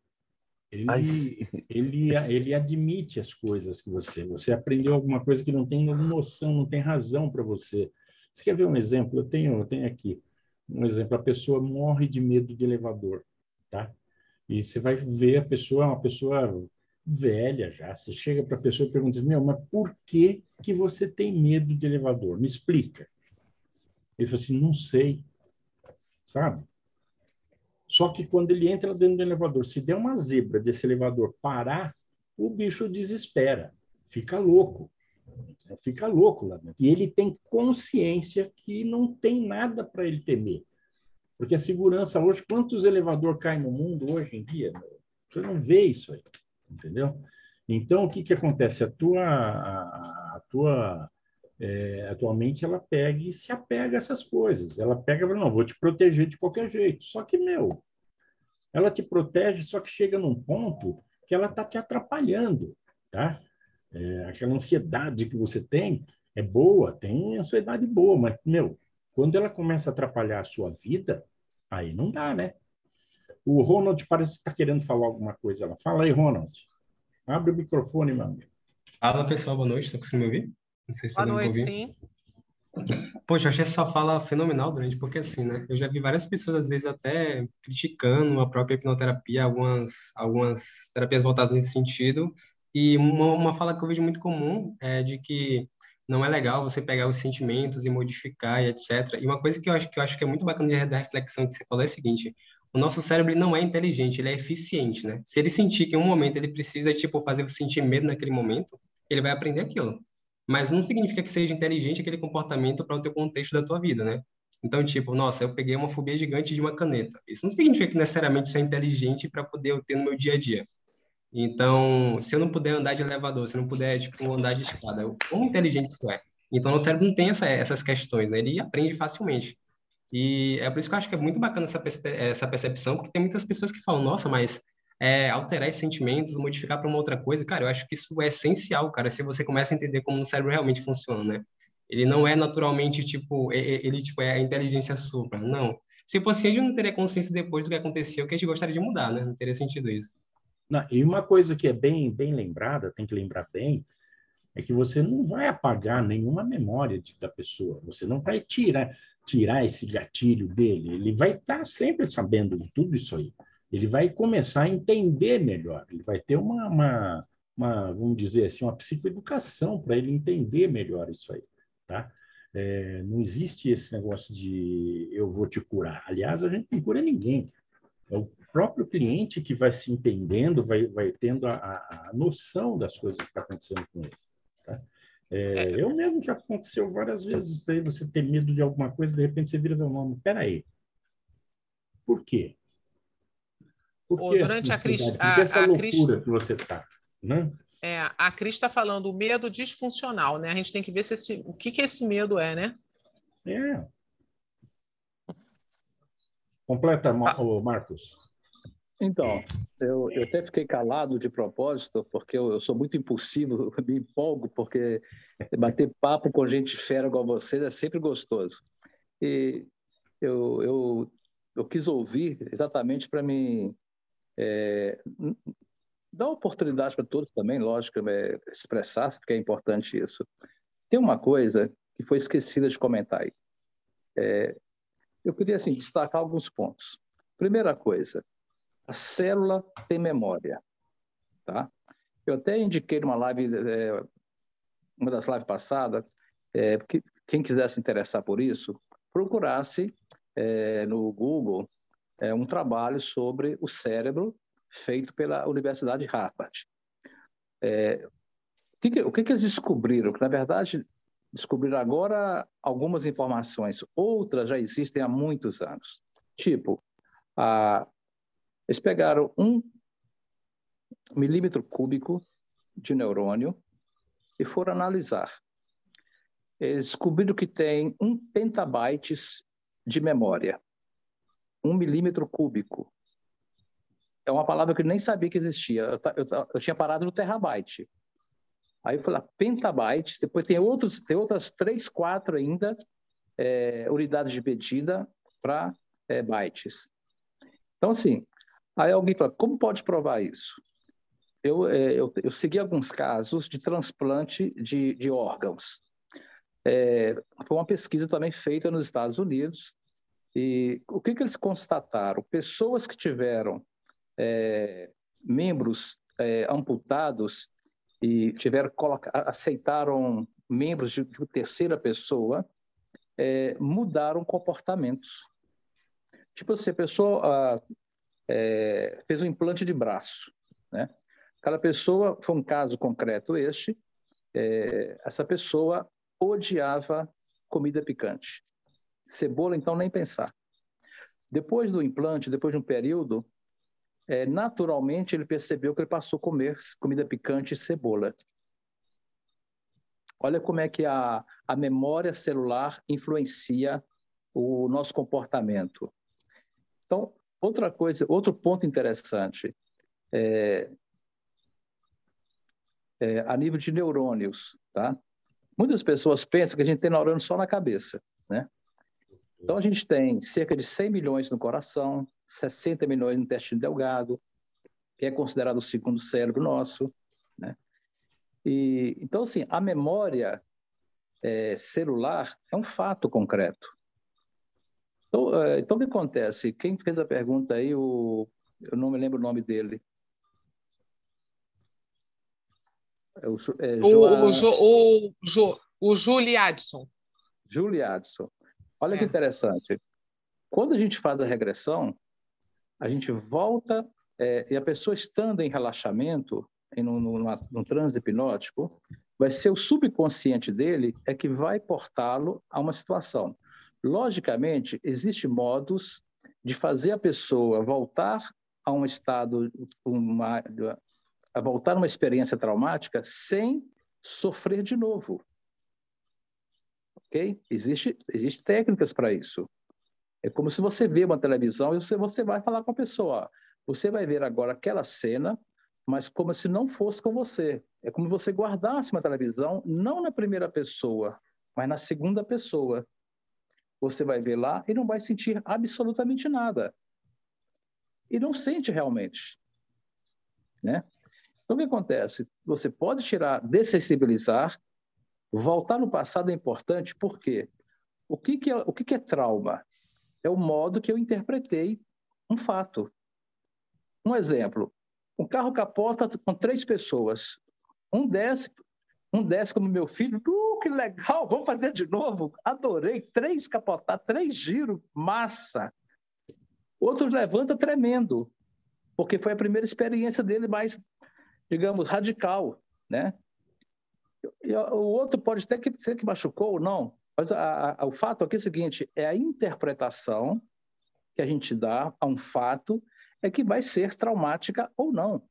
Ele, ele, ele admite as coisas que você... Você aprendeu alguma coisa que não tem noção, não tem razão para você. Você quer ver um exemplo? Eu tenho, eu tenho aqui um exemplo. A pessoa morre de medo de elevador, tá? E você vai ver a pessoa, uma pessoa velha já. Você chega para a pessoa e pergunta: Meu, mas por que, que você tem medo de elevador? Me explica. Ele falou assim: Não sei. Sabe? Só que quando ele entra dentro do elevador, se der uma zebra desse elevador parar, o bicho desespera, fica louco. Fica louco lá dentro. E ele tem consciência que não tem nada para ele temer. Porque a segurança hoje, quantos elevadores caem no mundo hoje em dia? Você não vê isso aí, entendeu? Então, o que, que acontece? A tua, a, a tua, é, atualmente, ela pega e se apega a essas coisas. Ela pega e não, vou te proteger de qualquer jeito. Só que, meu, ela te protege, só que chega num ponto que ela está te atrapalhando, tá? É, aquela ansiedade que você tem é boa, tem ansiedade boa, mas, meu, quando ela começa a atrapalhar a sua vida, aí não dá, né? O Ronald parece que está querendo falar alguma coisa. Ela fala aí, Ronald. Abre o microfone, meu amigo. Fala, pessoal. Boa noite. Estão conseguindo me ouvir? Não sei se Boa noite, sim. Poxa, eu achei essa fala fenomenal durante, porque assim, né? Eu já vi várias pessoas, às vezes, até criticando a própria hipnoterapia, algumas, algumas terapias voltadas nesse sentido. E uma, uma fala que eu vejo muito comum é de que não é legal você pegar os sentimentos e modificar e etc. E uma coisa que eu acho que eu acho que é muito bacana da reflexão que você falou é a seguinte: o nosso cérebro não é inteligente, ele é eficiente, né? Se ele sentir que em um momento ele precisa tipo fazer você sentir medo naquele momento, ele vai aprender aquilo. Mas não significa que seja inteligente aquele comportamento para o teu contexto da tua vida, né? Então, tipo, nossa, eu peguei uma fobia gigante de uma caneta. Isso não significa que necessariamente isso é inteligente para poder eu ter no meu dia a dia. Então, se eu não puder andar de elevador, se eu não puder, tipo, andar de escada, como inteligente isso é? Então, o cérebro não tem essa, essas questões, né? Ele aprende facilmente. E é por isso que eu acho que é muito bacana essa, essa percepção, porque tem muitas pessoas que falam, nossa, mas é, alterar esses sentimentos, modificar para uma outra coisa, cara, eu acho que isso é essencial, cara, se você começa a entender como o cérebro realmente funciona, né? Ele não é naturalmente, tipo, ele, tipo, é a inteligência supra, não. Se fosse, a gente não teria consciência depois do que aconteceu, que a gente gostaria de mudar, né? Não teria sentido isso. Não, e uma coisa que é bem, bem lembrada, tem que lembrar bem, é que você não vai apagar nenhuma memória de, da pessoa. Você não vai tirar, tirar esse gatilho dele. Ele vai estar sempre sabendo de tudo isso aí. Ele vai começar a entender melhor. Ele vai ter uma, uma, uma vamos dizer assim, uma psicoeducação para ele entender melhor isso aí, tá? É, não existe esse negócio de eu vou te curar. Aliás, a gente não cura ninguém. É o próprio cliente que vai se entendendo, vai, vai tendo a, a noção das coisas que estão tá acontecendo com ele. Tá? É, é, eu mesmo já aconteceu várias vezes aí você ter medo de alguma coisa, de repente você vira meu nome. Espera aí. Por quê? Por que durante a, Cris, a, Por essa a loucura Cris, que você está? Né? É, a Cris está falando o medo disfuncional, né? A gente tem que ver se esse, o que, que esse medo é, né? É. Completa, ah. Marcos. Então, eu, eu até fiquei calado de propósito, porque eu, eu sou muito impulsivo, me empolgo, porque bater papo com gente fera igual vocês é sempre gostoso. E eu, eu, eu quis ouvir exatamente para me é, dar oportunidade para todos também, lógico, é, expressar, porque é importante isso. Tem uma coisa que foi esquecida de comentar aí. É, eu queria assim, destacar alguns pontos. Primeira coisa, a célula tem memória, tá? Eu até indiquei numa live, é, uma das lives passadas, é, que quem quisesse se interessar por isso, procurasse é, no Google é, um trabalho sobre o cérebro feito pela Universidade de Harvard. É, o, que, o que, que eles descobriram? Que, na verdade, descobriram agora algumas informações, outras já existem há muitos anos. Tipo, a, Eles pegaram um milímetro cúbico de neurônio e foram analisar. Eles descobriram que tem um pentabytes de memória, um milímetro cúbico. É uma palavra que eu nem sabia que existia. Eu, eu, eu tinha parado no terabyte. Aí eu falei, pentabytes, depois tem, outros, tem outras três, quatro ainda, é, unidades de medida para é, bytes. Então, assim, aí alguém fala, como pode provar isso? Eu, é, eu, eu segui alguns casos de transplante de, de órgãos. É, foi uma pesquisa também feita nos Estados Unidos, e o que, que eles constataram? Pessoas que tiveram é, membros é, amputados e tiveram aceitaram membros de, de terceira pessoa é, mudaram comportamentos. Tipo assim, a pessoa ah, é, fez um implante de braço, né? Aquela pessoa, foi um caso concreto este, é, essa pessoa odiava comida picante. Cebola, então, nem pensar. Depois do implante, depois de um período, é, naturalmente ele percebeu que ele passou a comer comida picante e cebola. Olha como é que a, a memória celular influencia o nosso comportamento. Então, outra coisa, outro ponto interessante, é, é, a nível de neurônios, tá? Muitas pessoas pensam que a gente tem neurônio só na cabeça, né? Então, a gente tem cerca de 100 milhões no coração, 60 milhões no intestino delgado, que é considerado o segundo cérebro nosso, né? E, então, assim, a memória é, celular é um fato concreto. Então, é, então, o que acontece? Quem fez a pergunta aí, o, eu não me lembro o nome dele. É o, é, Joa... o, o, o, o Julie Addison. Julie Addison. Olha é. que interessante. Quando a gente faz a regressão, a gente volta é, e a pessoa estando em relaxamento, em no, no transe hipnótico, vai ser o subconsciente dele é que vai portá-lo a uma situação. Logicamente, existem modos de fazer a pessoa voltar a um estado, uma, a voltar a uma experiência traumática sem sofrer de novo. Ok? Existe, existe técnicas para isso. É como se você vê uma televisão e você, você vai falar com a pessoa. Você vai ver agora aquela cena, mas como se não fosse com você. É como se você guardasse uma televisão, não na primeira pessoa, mas na segunda pessoa. Você vai ver lá e não vai sentir absolutamente nada. E não sente realmente. Né? Então, o que acontece? Você pode tirar, dessensibilizar, voltar no passado é importante, por quê? O que, que, é, o que, que é trauma? é o modo que eu interpretei um fato. Um exemplo: um carro capota com três pessoas. Um desce, um desce como meu filho, uh, que legal, vamos fazer de novo. Adorei, três capotar, três giros, massa. Outro levanta tremendo, porque foi a primeira experiência dele mais, digamos, radical, né? O outro pode até que ser que machucou ou não, mas a, a, o fato aqui é o seguinte: é a interpretação que a gente dá a um fato é que vai ser traumática ou não.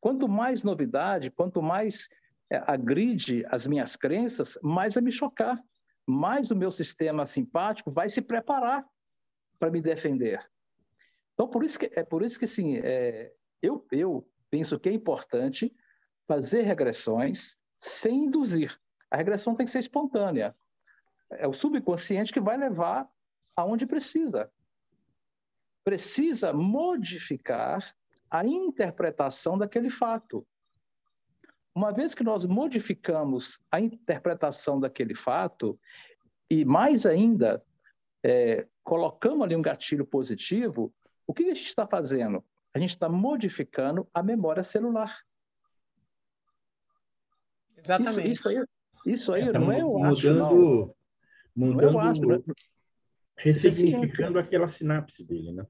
Quanto mais novidade, quanto mais é, agride as minhas crenças, mais vai me chocar, mais o meu sistema simpático vai se preparar para me defender. Então, por isso que, é por isso que assim, é, eu, eu penso que é importante fazer regressões sem induzir. A regressão tem que ser espontânea é o subconsciente que vai levar aonde precisa. Precisa modificar a interpretação daquele fato. Uma vez que nós modificamos a interpretação daquele fato, e mais ainda, é, colocamos ali um gatilho positivo, o que a gente está fazendo? A gente está modificando a memória celular. Exatamente. Isso, isso aí, isso aí é, não é o acho, não mudando, acho, né? ressignificando aquela sinapse dele, né?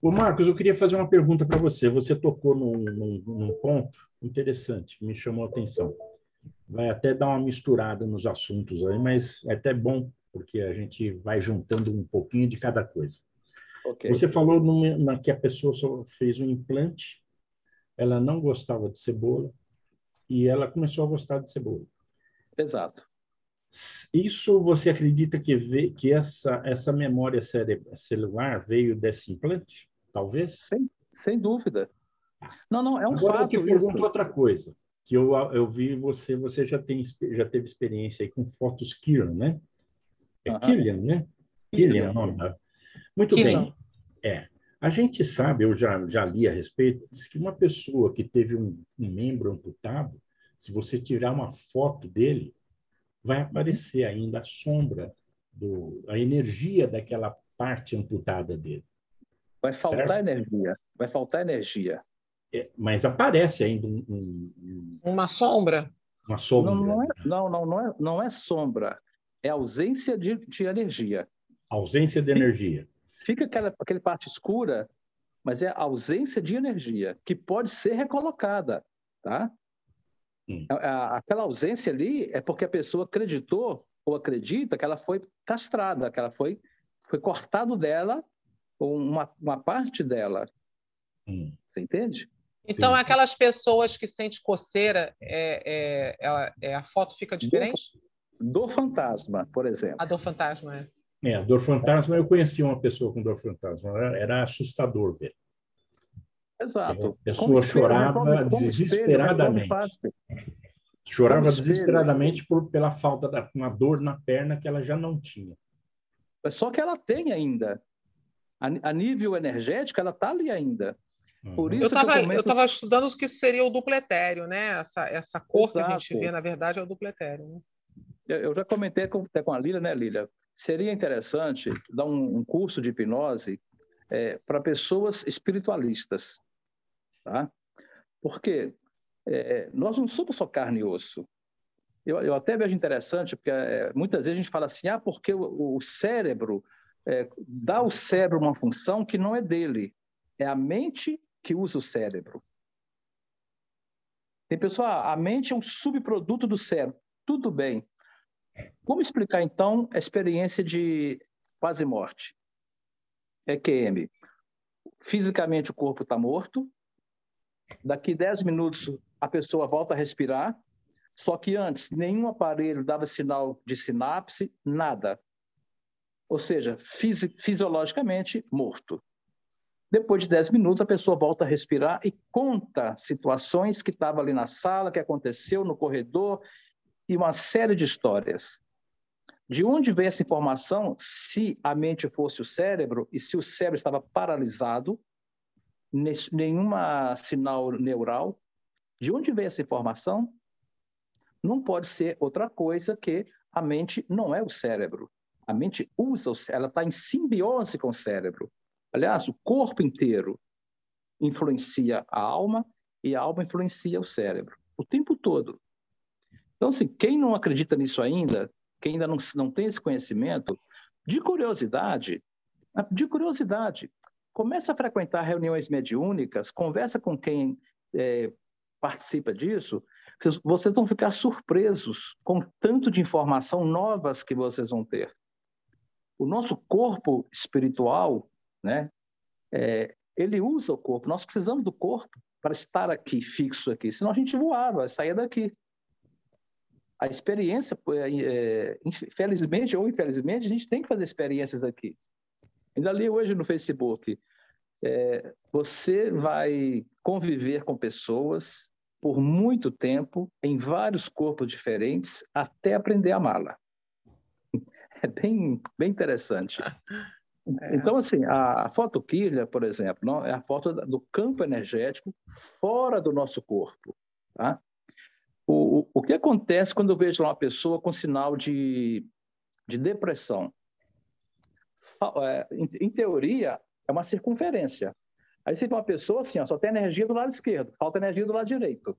O Marcos, eu queria fazer uma pergunta para você. Você tocou num, num, num, ponto interessante que me chamou a atenção. Vai até dar uma misturada nos assuntos aí, mas é até bom porque a gente vai juntando um pouquinho de cada coisa. Ok. Você falou numa- na que a pessoa só fez um implante, ela não gostava de cebola e ela começou a gostar de cebola. Exato. Isso você acredita que, vê, que essa, essa memória celular veio desse implante? Talvez? Sem, sem dúvida. Não, não, é um Agora eu te fato pergunto isso. outra coisa, que eu, eu vi você, você já, tem, já teve experiência aí com fotos Kiran, né? É. Killian, né? Killian, é o nome da... Muito bem. É. A gente sabe, eu já, já li a respeito, diz que uma pessoa que teve um, um membro amputado, se você tirar uma foto dele, vai aparecer ainda a sombra, do, a energia daquela parte amputada dele. Vai faltar Certo. energia. Vai faltar energia. É, mas aparece ainda um- um- um- Uma sombra. uma sombra, Não, não, é, não, não, não, é, não é sombra. É ausência de, de energia. ausência de energia. Fica aquela, aquela parte escura, mas é ausência de energia, que pode ser recolocada, tá? Hum. A- a- aquela ausência ali é porque a pessoa acreditou ou acredita que ela foi castrada, que ela foi, foi cortado dela uma, uma parte dela. Hum. Você entende? Então, Sim. aquelas pessoas que sentem coceira, é, é, ela- é, a foto fica diferente? Dor fantasma, por exemplo. A dor fantasma, é. É, dor fantasma, eu conheci uma pessoa com dor fantasma, era, era assustador ver. Exato. A pessoa Como espelho, chorava como- como espelho, desesperadamente. como fácil. Chorava Como espelho. desesperadamente por, pela falta da uma dor na perna que ela já não tinha. É Só que ela tem ainda. A, a nível energético, ela está ali ainda. Por Uhum. isso Eu estava comento- estudando o que seria o duplo etéreo, né? Essa, essa cor que a gente Exato. vê, na verdade, é o duplo etéreo. Né? Eu já comentei com, até com a Lília, né, Lília? Seria interessante dar um, um curso de hipnose para pessoas espiritualistas, tá? Porque é, nós não somos só carne e osso. Eu, eu até vejo interessante, porque é, muitas vezes a gente fala assim, ah, porque o, o cérebro é, dá ao cérebro uma função que não é dele, é a mente que usa o cérebro. Tem pessoa, a mente é um subproduto do cérebro. Tudo bem. Como explicar, então, a experiência de quase morte? EQM. Fisicamente, o corpo está morto. Daqui 10 minutos, a pessoa volta a respirar. Só que antes, nenhum aparelho dava sinal de sinapse, nada. Ou seja, fisi fisiologicamente morto. Depois de 10 minutos, a pessoa volta a respirar e conta situações que estavam ali na sala, que aconteceu no corredor, e uma série de histórias. De onde veio essa informação? Se a mente fosse o cérebro e se o cérebro estava paralisado, nenhuma sinal neural, de onde veio essa informação? Não pode ser outra coisa que a mente não é o cérebro. A mente usa o cérebro, ela está em simbiose com o cérebro. Aliás, o corpo inteiro influencia a alma e a alma influencia o cérebro o tempo todo. Então, assim, quem não acredita nisso ainda, quem ainda não, não tem esse conhecimento, de curiosidade, de curiosidade, começa a frequentar reuniões mediúnicas, conversa com quem é, participa disso, vocês, vocês vão ficar surpresos com tanto de informação novas que vocês vão ter. O nosso corpo espiritual, né, é, ele usa o corpo, nós precisamos do corpo para estar aqui, fixo aqui, senão a gente voava, saía daqui. A experiência, é, infelizmente ou infelizmente, a gente tem que fazer experiências aqui. Ainda li hoje no Facebook, é, você vai conviver com pessoas por muito tempo, em vários corpos diferentes, até aprender a amá-la. É bem, bem interessante. É. Então, assim, a, a fotoquilha, por exemplo, não, é a foto do campo energético fora do nosso corpo. Tá? O, o, que acontece quando eu vejo uma pessoa com sinal de, de depressão? Em, em teoria, é uma circunferência. Aí você vê uma pessoa assim, ó, só tem energia do lado esquerdo, falta energia do lado direito.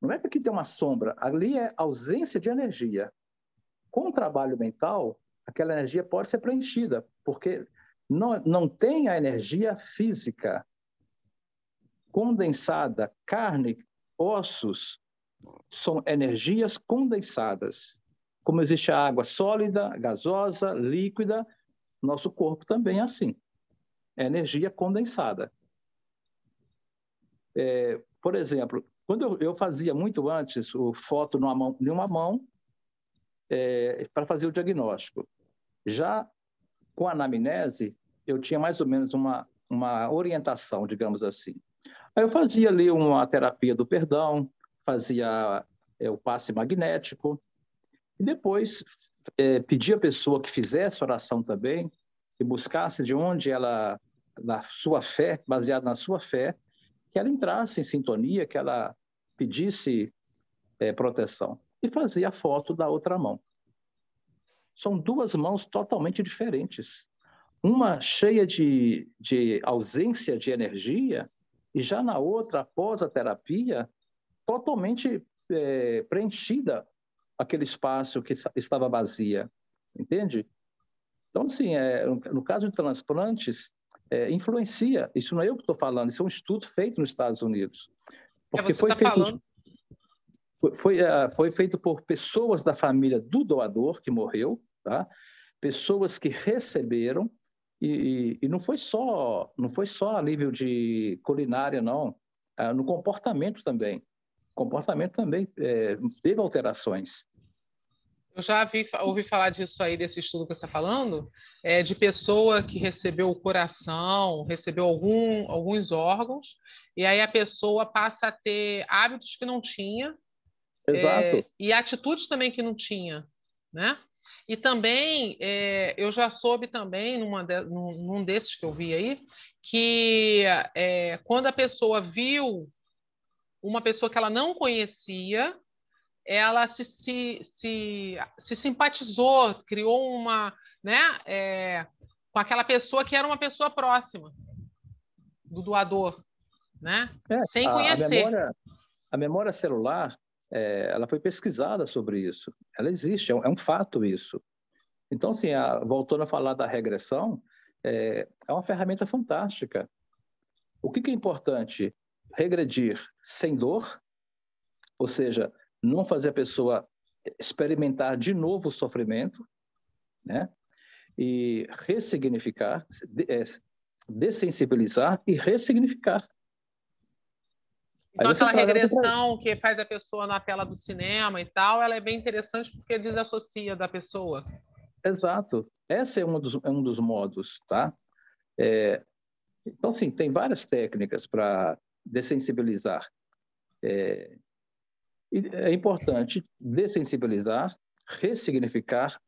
Não é porque tem uma sombra, ali é ausência de energia. Com o trabalho mental, aquela energia pode ser preenchida, porque não, não tem a energia física condensada, carne, ossos, são energias condensadas. Como existe a água sólida, gasosa, líquida, Nosso corpo também é assim. É energia condensada. É, por exemplo, quando eu, eu, fazia muito antes o foto numa mão, em uma mão é, para fazer o diagnóstico. Já com a anamnese, eu tinha mais ou menos uma, uma orientação, digamos assim. Aí eu fazia ali uma terapia do perdão, fazia é, o passe magnético, e depois é, pedia a pessoa que fizesse oração também, e buscasse de onde ela, na sua fé, baseada na sua fé, que ela entrasse em sintonia, que ela pedisse é, proteção. E fazia a foto da outra mão. São duas mãos totalmente diferentes. Uma cheia de, de ausência de energia, e já na outra, após a terapia, totalmente é, preenchida aquele espaço que estava vazia, entende? Então, assim, é, no caso de transplantes, é, influencia. Isso não é eu que estou falando, isso é um estudo feito nos Estados Unidos. É, Porque é, foi, tá feito, falando... foi, foi, uh, foi feito por pessoas da família do doador que morreu, tá? pessoas que receberam, e, e, não foi só não foi só a nível de culinária, não, uh, no comportamento também. O comportamento também é, teve alterações. Eu já vi, ouvi falar disso aí, desse estudo que você está falando, é, de pessoa que recebeu o coração, recebeu algum, alguns órgãos, e aí a pessoa passa a ter hábitos que não tinha, Exato. É, e atitudes também que não tinha, né? E também, é, eu já soube também, numa de, num, num, desses que eu vi aí, que é, quando a pessoa viu uma pessoa que ela não conhecia, ela se, se, se, se simpatizou, criou uma, né, é, com aquela pessoa que era uma pessoa próxima do doador, né, é, sem conhecer. A memória, a memória celular, é, ela foi pesquisada sobre isso. Ela existe, é um, é um fato isso. Então, assim, a, voltando a falar da regressão, é, é uma ferramenta fantástica. O que, que é importante? Regredir sem dor, ou seja, não fazer a pessoa experimentar de novo o sofrimento, né? E ressignificar, é, dessensibilizar e ressignificar. Então, aquela regressão que faz a pessoa na tela do cinema e tal, ela é bem interessante porque desassocia da pessoa. Exato. Esse é um dos, é um dos modos, tá? É, então, sim, tem várias técnicas para dessensibilizar. É, é importante dessensibilizar, ressignificar,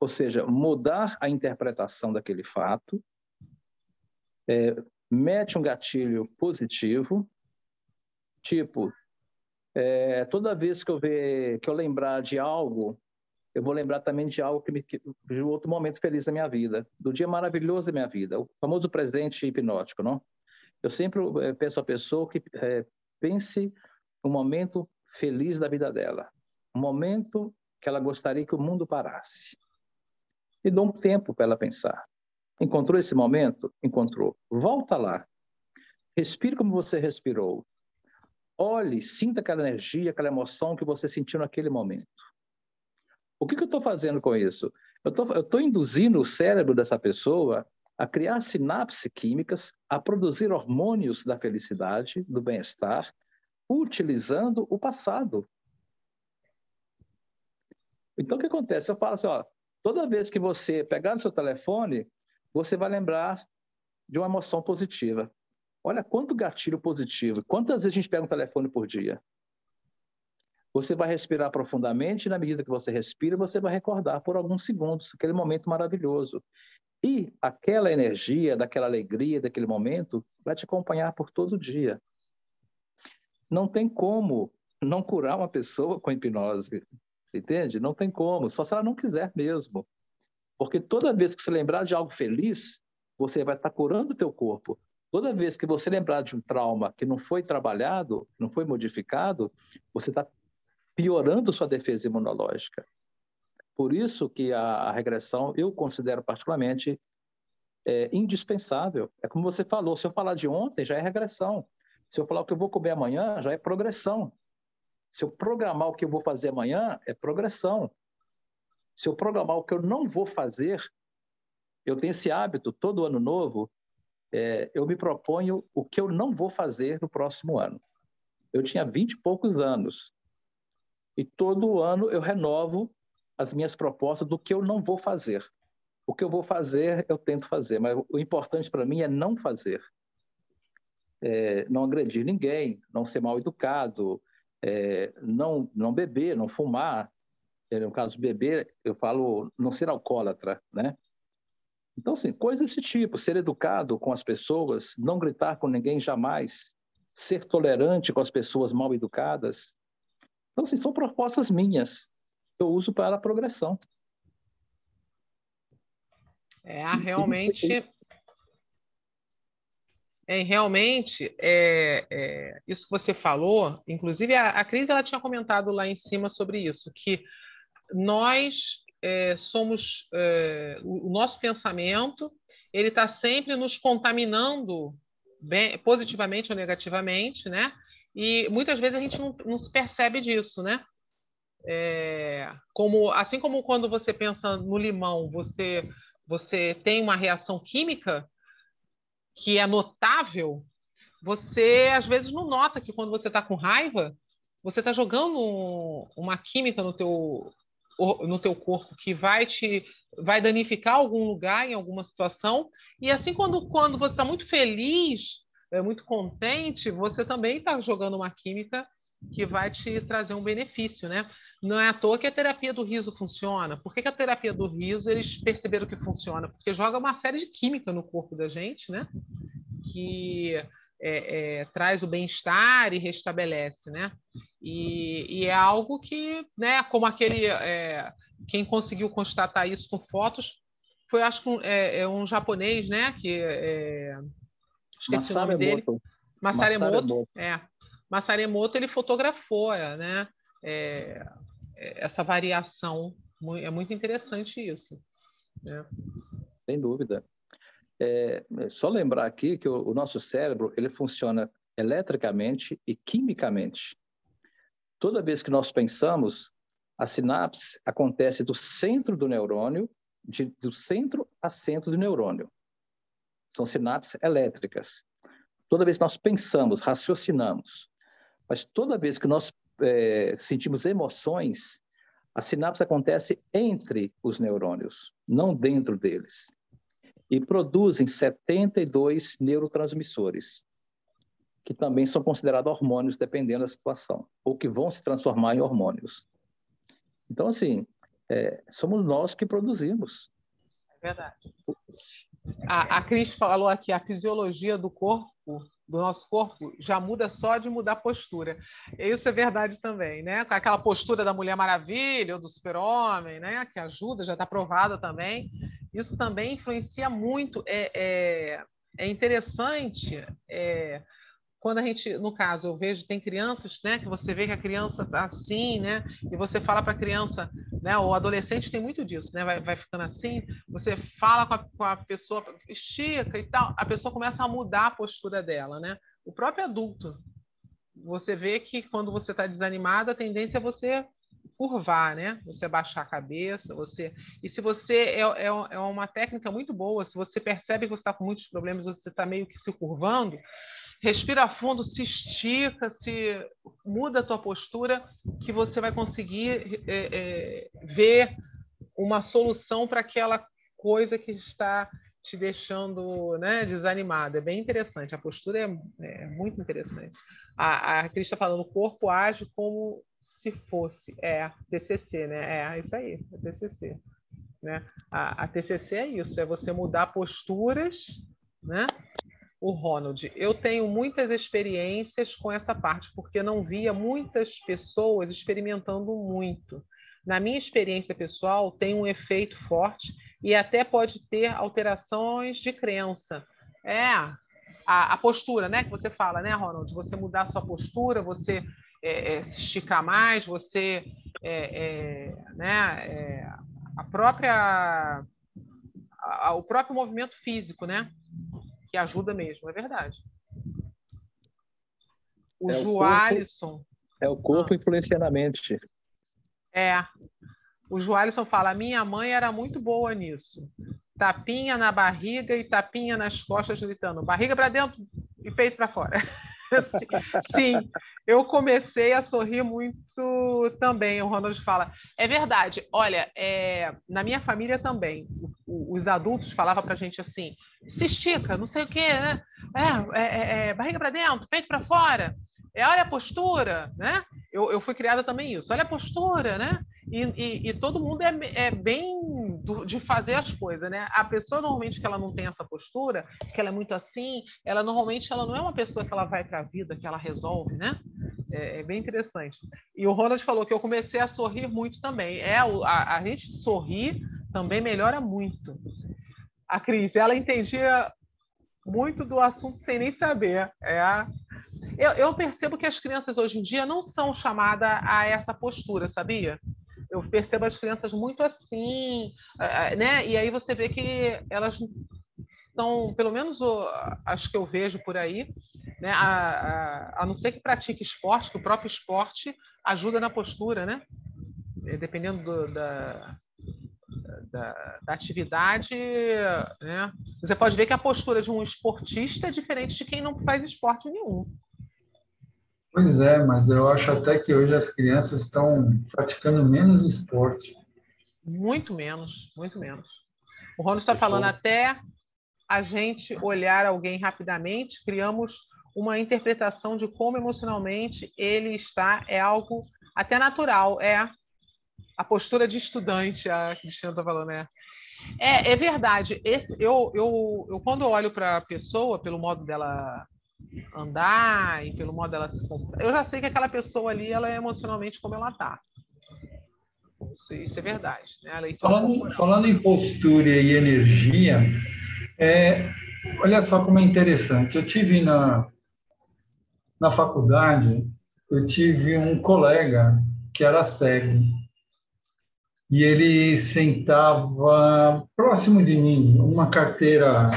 ou seja, mudar a interpretação daquele fato, é, mete um gatilho positivo, tipo, é, toda vez que eu ver, que eu lembrar de algo, eu vou lembrar também de algo que me de outro momento feliz da minha vida, do dia maravilhoso da minha vida, o famoso presente hipnótico, não? Eu sempre é, peço à pessoa que é, pense um momento feliz da vida dela. Um momento que ela gostaria que o mundo parasse. E dou um tempo para ela pensar. Encontrou esse momento? Encontrou. Volta lá. Respire como você respirou. Olhe, sinta aquela energia, aquela emoção que você sentiu naquele momento. O que, que eu estou fazendo com isso? Eu estou induzindo o cérebro dessa pessoa a criar sinapses químicas, a produzir hormônios da felicidade, do bem-estar, utilizando o passado. Então, o que acontece? Eu falo assim, ó, toda vez que você pegar no seu telefone, você vai lembrar de uma emoção positiva. Olha quanto gatilho positivo. Quantas vezes a gente pega um telefone por dia? Você vai respirar profundamente, e na medida que você respira, você vai recordar por alguns segundos aquele momento maravilhoso. E aquela energia, daquela alegria, daquele momento, vai te acompanhar por todo o dia. Não tem como não curar uma pessoa com hipnose, entende? Não tem como, só se ela não quiser mesmo. Porque toda vez que você lembrar de algo feliz, você vai estar curando o teu corpo. Toda vez que você lembrar de um trauma que não foi trabalhado, não foi modificado, você está piorando sua defesa imunológica. Por isso que a, regressão eu considero particularmente é, indispensável. É como você falou, se eu falar de ontem, já é regressão. Se eu falar o que eu vou comer amanhã, já é progressão. Se eu programar o que eu vou fazer amanhã, é progressão. Se eu programar o que eu não vou fazer, eu tenho esse hábito, todo ano novo, é, eu me proponho o que eu não vou fazer no próximo ano. Eu tinha vinte e poucos anos. E todo ano eu renovo as minhas propostas do que eu não vou fazer. O que eu vou fazer, eu tento fazer, mas o importante para mim é não fazer. É, não agredir ninguém, não ser mal educado, é, não, não beber, não fumar. É, no caso, beber, eu falo não ser alcoólatra, né? Então, assim, coisas desse tipo, ser educado com as pessoas, não gritar com ninguém jamais, ser tolerante com as pessoas mal educadas. Então, assim, são propostas minhas que eu uso para a progressão. É, realmente. É, realmente, é, é, isso que você falou, inclusive a, a Cris ela tinha comentado lá em cima sobre isso, que nós é, somos é, o, nosso pensamento ele está sempre nos contaminando bem, positivamente ou negativamente, né? E muitas vezes a gente não, não se percebe disso, né? É, como assim como quando você pensa no limão, você você tem uma reação química que é notável, você às vezes não nota que quando você está com raiva, você está jogando uma química no teu, no teu corpo que vai te vai danificar algum lugar em alguma situação. E assim, quando, quando você está muito feliz, é, muito contente, você também está jogando uma química que vai te trazer um benefício, né? Não é à toa que a terapia do riso funciona. Por que, que a terapia do riso eles perceberam que funciona? Porque joga uma série de química no corpo da gente, né? Que é, é, traz o bem-estar e restabelece, né? E, e, é algo que, né? Como aquele é, quem conseguiu constatar isso com fotos foi, acho que um, é, é um japonês, né? Que é, esqueci Masaremoto. o nome dele. Masaremoto. Masaremoto. É. Massaremoto ele fotografou, né? É, é, essa variação é muito interessante isso. Né? Sem dúvida. É, só lembrar aqui que o, o, nosso cérebro ele funciona eletricamente e quimicamente. Toda vez que nós pensamos, a sinapse acontece do centro do neurônio, de, do centro a centro do neurônio. São sinapses elétricas. Toda vez que nós pensamos, raciocinamos, mas toda vez que nós é, sentimos emoções, a sinapse acontece entre os neurônios, não dentro deles. E produzem 72 neurotransmissores, que também são considerados hormônios, dependendo da situação, ou que vão se transformar em hormônios. Então, assim, é, somos nós que produzimos. É verdade. A, a Cris falou aqui, a fisiologia do corpo do nosso corpo já muda só de mudar a postura. Isso é verdade também, né? Com aquela postura da Mulher Maravilha ou do Super-Homem, né? Que ajuda, já está provada também. Isso também influencia muito. É, é, é interessante é, quando a gente, no caso, eu vejo, tem crianças, né, que você vê que a criança está assim, né, e você fala para a criança, né, o adolescente tem muito disso, né, vai, vai ficando assim, você fala com a, com a pessoa, estica e tal, a pessoa começa a mudar a postura dela, né, o próprio adulto, você vê que quando você está desanimado, a tendência é você curvar, né? Você baixar a cabeça, você. E se você é, é, é uma técnica muito boa, se você percebe que você está com muitos problemas, você está meio que se curvando, respira fundo, se estica, se muda a tua postura, que você vai conseguir é, é, ver uma solução para aquela coisa que está te deixando né, desanimada. É bem interessante. A postura é, é muito interessante. A, a Cris está falando, o corpo age como se fosse. É, TCC, né? É, isso aí, é TCC. Né? A, a TCC é isso, é você mudar posturas, né? O Ronald. Eu tenho muitas experiências com essa parte, porque não via muitas pessoas experimentando muito. Na minha experiência pessoal, tem um efeito forte e até pode ter alterações de crença. É a, a postura, né? Que você fala, né, Ronald? Você mudar a sua postura, você é, é, se esticar mais, você, é, é né? É, a própria, a, o próprio movimento físico, né? Que ajuda mesmo, é verdade. O é Joalisson. É o corpo ah. influenciando a mente. É. O Joalisson fala: minha mãe era muito boa nisso. tapinha na barriga e tapinha nas costas, gritando barriga para dentro e peito para fora. Sim, eu comecei a sorrir muito também. O Ronald fala: é verdade. Olha, é, na minha família também, os adultos falavam para a gente assim: se estica, não sei o quê, né? É, é, é, é barriga para dentro, peito para fora. É, olha a postura, né? Eu, eu fui criada também isso. Olha a postura, né? E, e, e todo mundo é, é bem do, de fazer as coisas, né? A pessoa normalmente que ela não tem essa postura, que ela é muito assim, ela normalmente ela não é uma pessoa que ela vai para a vida, que ela resolve, né? É, é, bem interessante. E o Ronald falou que eu comecei a sorrir muito também. É a, a gente sorrir também melhora muito. A Cris, ela entendia muito do assunto sem nem saber. É a... eu, eu percebo que as crianças hoje em dia não são chamadas a essa postura, sabia? Eu percebo as crianças muito assim, né? E aí você vê que elas estão, pelo menos as que eu vejo por aí, né? A, a, a, não ser que pratique esporte, que o próprio esporte ajuda na postura, né? É, dependendo do, da, da, da, atividade, né? Você pode ver que a postura de um esportista é diferente de quem não faz esporte nenhum. Pois é, mas eu acho até que hoje as crianças estão praticando menos esporte. Muito menos, muito menos. O Ronald está falando até a gente olhar alguém rapidamente, criamos uma interpretação de como emocionalmente ele está, é algo até natural, é a postura de estudante, a Cristiana está falando, né? É, é verdade. Esse, eu, eu, eu, quando olho para a pessoa, pelo modo dela andar e pelo modo dela se comportar. Eu já sei que aquela pessoa ali, ela é emocionalmente como ela tá. Isso, isso é verdade. Né? Falando, falando, em postura e energia, é, olha só como é interessante. Eu tive na, na faculdade, eu tive um colega que era cego. E ele sentava próximo de mim, uma carteira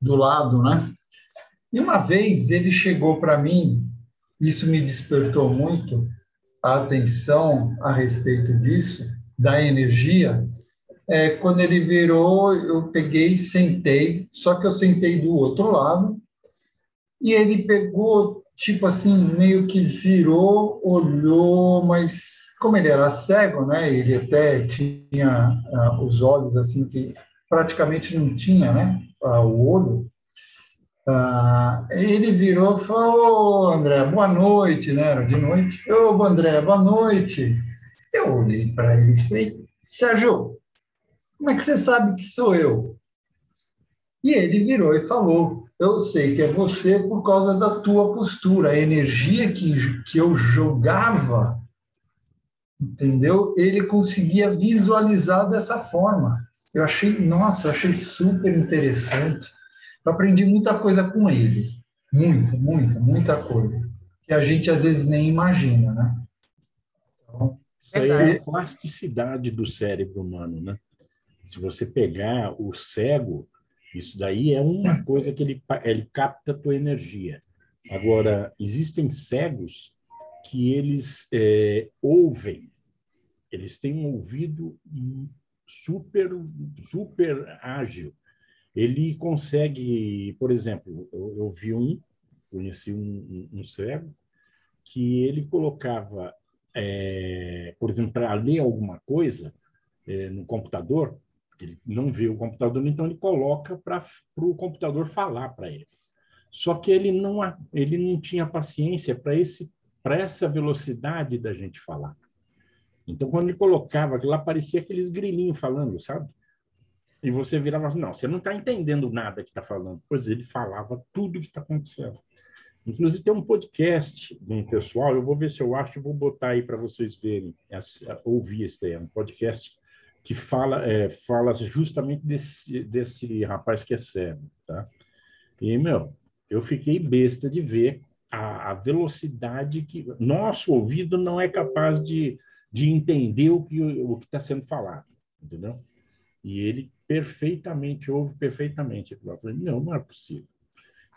do lado, né? E uma vez ele chegou para mim, isso me despertou muito a atenção a respeito disso, da energia. É, quando ele virou, eu peguei, sentei, só que eu sentei do outro lado, e ele pegou, tipo assim, meio que virou, olhou, mas como ele era cego, né? Ele até tinha uh, os olhos assim que praticamente não tinha, né? Uh, o olho. Ah, ele virou e falou, André, boa noite, né? Era de noite. Ô, André, boa noite. Eu olhei para ele e falei, Sérgio, como é que você sabe que sou eu? E ele virou e falou, eu sei que é você por causa da tua postura, a energia que, que eu jogava, entendeu? Ele conseguia visualizar dessa forma. Eu achei, nossa, eu achei super interessante. Eu aprendi muita coisa com ele. Muita, muita, muita coisa. Que a gente às vezes nem imagina, né? Então, Isso aí é a plasticidade do cérebro humano, né? Se você pegar o cego, isso daí é uma coisa que ele, ele capta a tua energia. Agora, existem cegos que eles é, ouvem, eles têm um ouvido super, super ágil ele consegue, por exemplo, eu, eu vi um, conheci um, um, um, cego, que ele colocava, é, por exemplo, para ler alguma coisa é, no computador, ele não vê o computador, então ele coloca para o computador falar para ele. Só que ele não, ele não tinha paciência para esse para essa velocidade da gente falar. Então, quando ele colocava lá, parecia aqueles grilinhos falando, sabe? E você virava assim, não, você não está entendendo nada que está falando. Pois ele falava tudo que está acontecendo. Inclusive, tem um podcast de um pessoal, eu vou ver se eu acho e vou botar aí para vocês verem, ouvir esse é um podcast que fala, é, fala justamente desse, desse rapaz que é cego, tá? E, meu, eu fiquei besta de ver a, a velocidade que... Nosso ouvido não é capaz de, de entender o que o está sendo falado, entendeu? E ele perfeitamente, ouve perfeitamente. Eu falei, não, não é possível.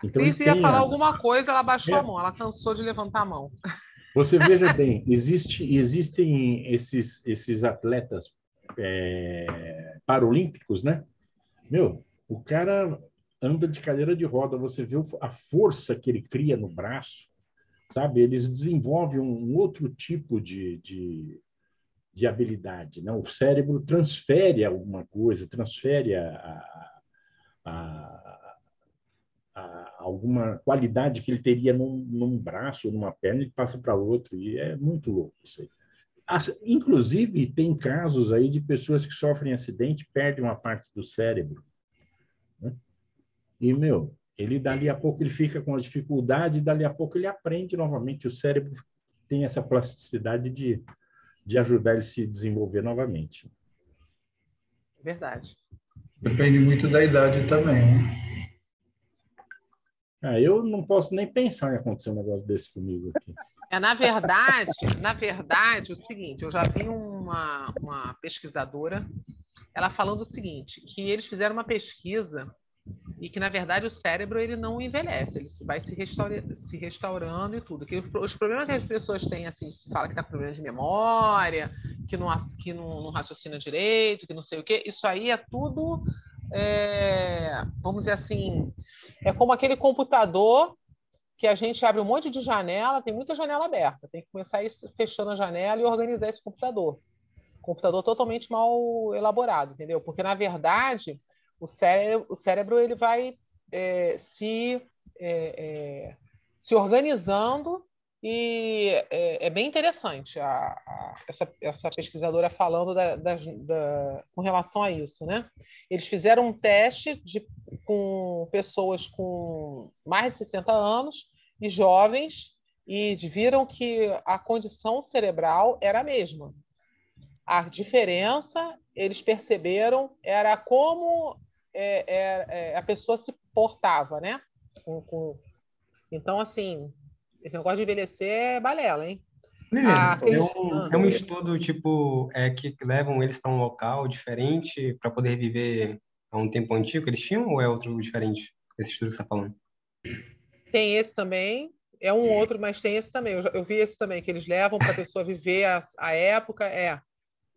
Então, se ia falar a... alguma coisa, ela baixou é. a mão, ela cansou de levantar a mão. Você veja bem, existe, existem esses, esses atletas é, paralímpicos, né? Meu, o cara anda de cadeira de roda, você vê a força que ele cria no braço, sabe? Eles desenvolvem um outro tipo de, de, de habilidade, né? O cérebro transfere alguma coisa, transfere a, a, a, alguma qualidade que ele teria num, num braço, numa perna, ele passa para outro, e é muito louco isso aí. Inclusive, tem casos aí de pessoas que sofrem acidente, perdem uma parte do cérebro. Né? E, meu, ele dali a pouco ele fica com a dificuldade, dali a pouco ele aprende novamente. O cérebro tem essa plasticidade de, de ajudar ele a se desenvolver novamente. Verdade. Depende muito da idade também, né? Ah, eu não posso nem pensar em acontecer um negócio desse comigo aqui. É, na verdade, na verdade, o seguinte, eu já vi uma, uma pesquisadora, ela falando o seguinte, que eles fizeram uma pesquisa e que na verdade o cérebro ele não envelhece, ele vai se, restaura, se restaurando e tudo. Que os problemas que as pessoas têm, assim, fala que está com problema de memória, que não, que não, não raciocina direito, que não sei o quê, isso aí é tudo, é, vamos dizer assim, é como aquele computador que a gente abre um monte de janela, tem muita janela aberta, tem que começar a ir fechando a janela e organizar esse computador. Computador totalmente mal elaborado, entendeu? Porque na verdade o cérebro, o cérebro ele vai é, se, é, é, se organizando e é, é bem interessante a, a, essa, essa pesquisadora falando da, da, da, com relação a isso. Né? Eles fizeram um teste de, com pessoas com mais de 60 anos e jovens e viram que a condição cerebral era a mesma. A diferença, eles perceberam, era como é, é, é, a pessoa se portava, né? Com, com... Então, assim, esse negócio de envelhecer é balela, hein? Ah, é, um, é um estudo tipo é, que levam eles para um local diferente para poder viver a um tempo antigo que eles tinham ou é outro diferente? Esse estudo que você está falando? Tem esse também, é um outro, mas tem esse também. Eu, eu vi esse também, que eles levam para a pessoa viver a, a época. É,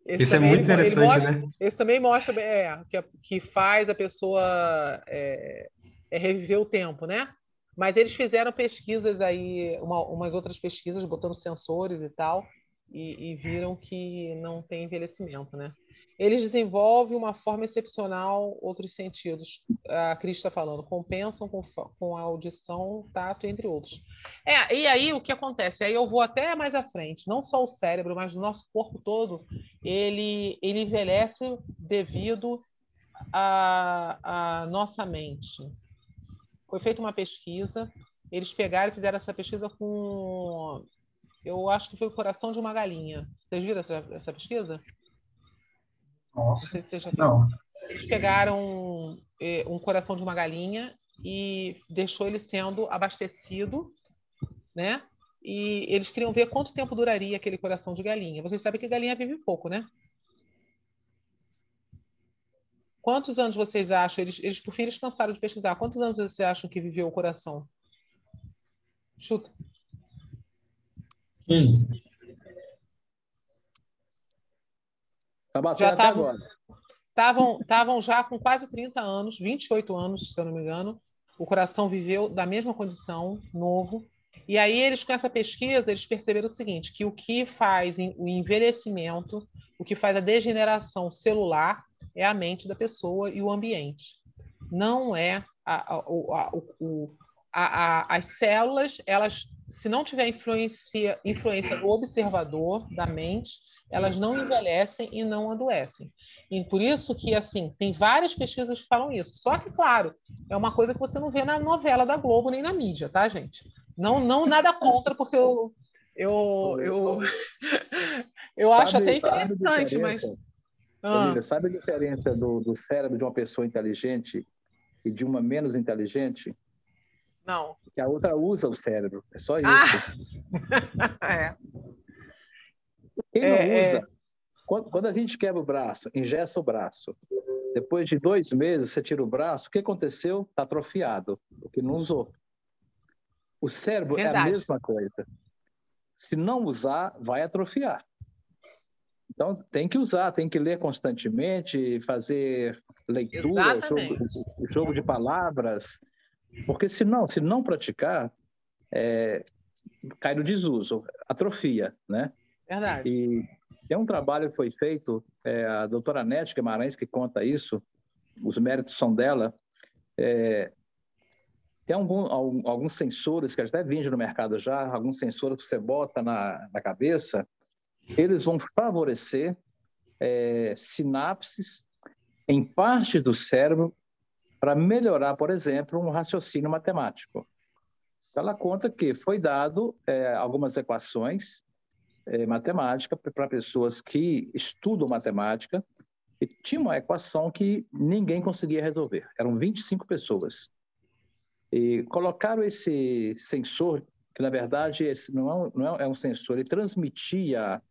esse Isso é muito interessante, mostra, né? Esse também mostra é, que, que faz a pessoa é, é, reviver o tempo, né? Mas eles fizeram pesquisas aí, uma, umas outras pesquisas, botando sensores e tal, e, e viram que não tem envelhecimento, né? Eles desenvolvem uma forma excepcional outros sentidos. A Cris está falando, compensam com, com a audição, tato, entre outros. É, e aí o que acontece? Aí eu vou até mais à frente. Não só o cérebro, mas o nosso corpo todo, ele, ele envelhece devido à, nossa mente. Foi feita uma pesquisa, eles pegaram e fizeram essa pesquisa com. Eu acho que foi o coração de uma galinha. Vocês viram essa, essa pesquisa? Nossa, não. Eles pegaram eh, um coração de uma galinha e deixou ele sendo abastecido, né? E eles queriam ver quanto tempo duraria aquele coração de galinha. Vocês sabem que galinha vive pouco, né? Quantos anos vocês acham? Eles, eles por fim, eles cansaram de pesquisar. Quantos anos vocês acham que viveu o coração? Chuta. 15. Tá batendo já tavam, agora. Estavam já com quase 30 anos, 28 anos, se eu não me engano. O coração viveu da mesma condição, novo. E aí eles, com essa pesquisa, eles perceberam o seguinte, que o que faz o envelhecimento, o que faz a degeneração celular é a mente da pessoa e o ambiente. Não é a, a, a, as células, elas, se não tiver influência, influência do observador, da mente, elas não envelhecem e não adoecem. E por isso que, assim, tem várias pesquisas que falam isso. Só que, claro, é uma coisa que você não vê na novela da Globo nem na mídia, tá, gente? Não, não nada contra, porque eu, eu, eu, eu acho sabe, até interessante, mas... Ah. sabe a diferença do, do cérebro de uma pessoa inteligente e de uma menos inteligente? Não. Que a outra usa o cérebro. É só isso. Ah! é. Quem não é, é, usa, quando, quando, a gente quebra o braço, ingessa o braço, depois de dois meses você tira o braço, o que aconteceu? Está atrofiado, porque não usou. O cérebro Verdade. é a mesma coisa. Se não usar, vai atrofiar. Então, tem que usar, tem que ler constantemente, fazer leitura, jogo, jogo, de palavras, porque se não, se não praticar, é, cai no desuso, atrofia, né? Verdade. E tem um trabalho que foi feito, é, a doutora Nete Guimarães que conta isso, os méritos são dela, é, tem algum, alguns sensores que até vendem no mercado já, alguns sensores que você bota na, na cabeça, eles vão favorecer é, sinapses em partes do cérebro para melhorar, por exemplo, um raciocínio matemático. Ela conta que foi dado é, algumas equações é, matemáticas para pessoas que estudam matemática e tinha uma equação que ninguém conseguia resolver. Eram 25 pessoas. E colocaram esse sensor, que na verdade não, é, não é um sensor, ele transmitia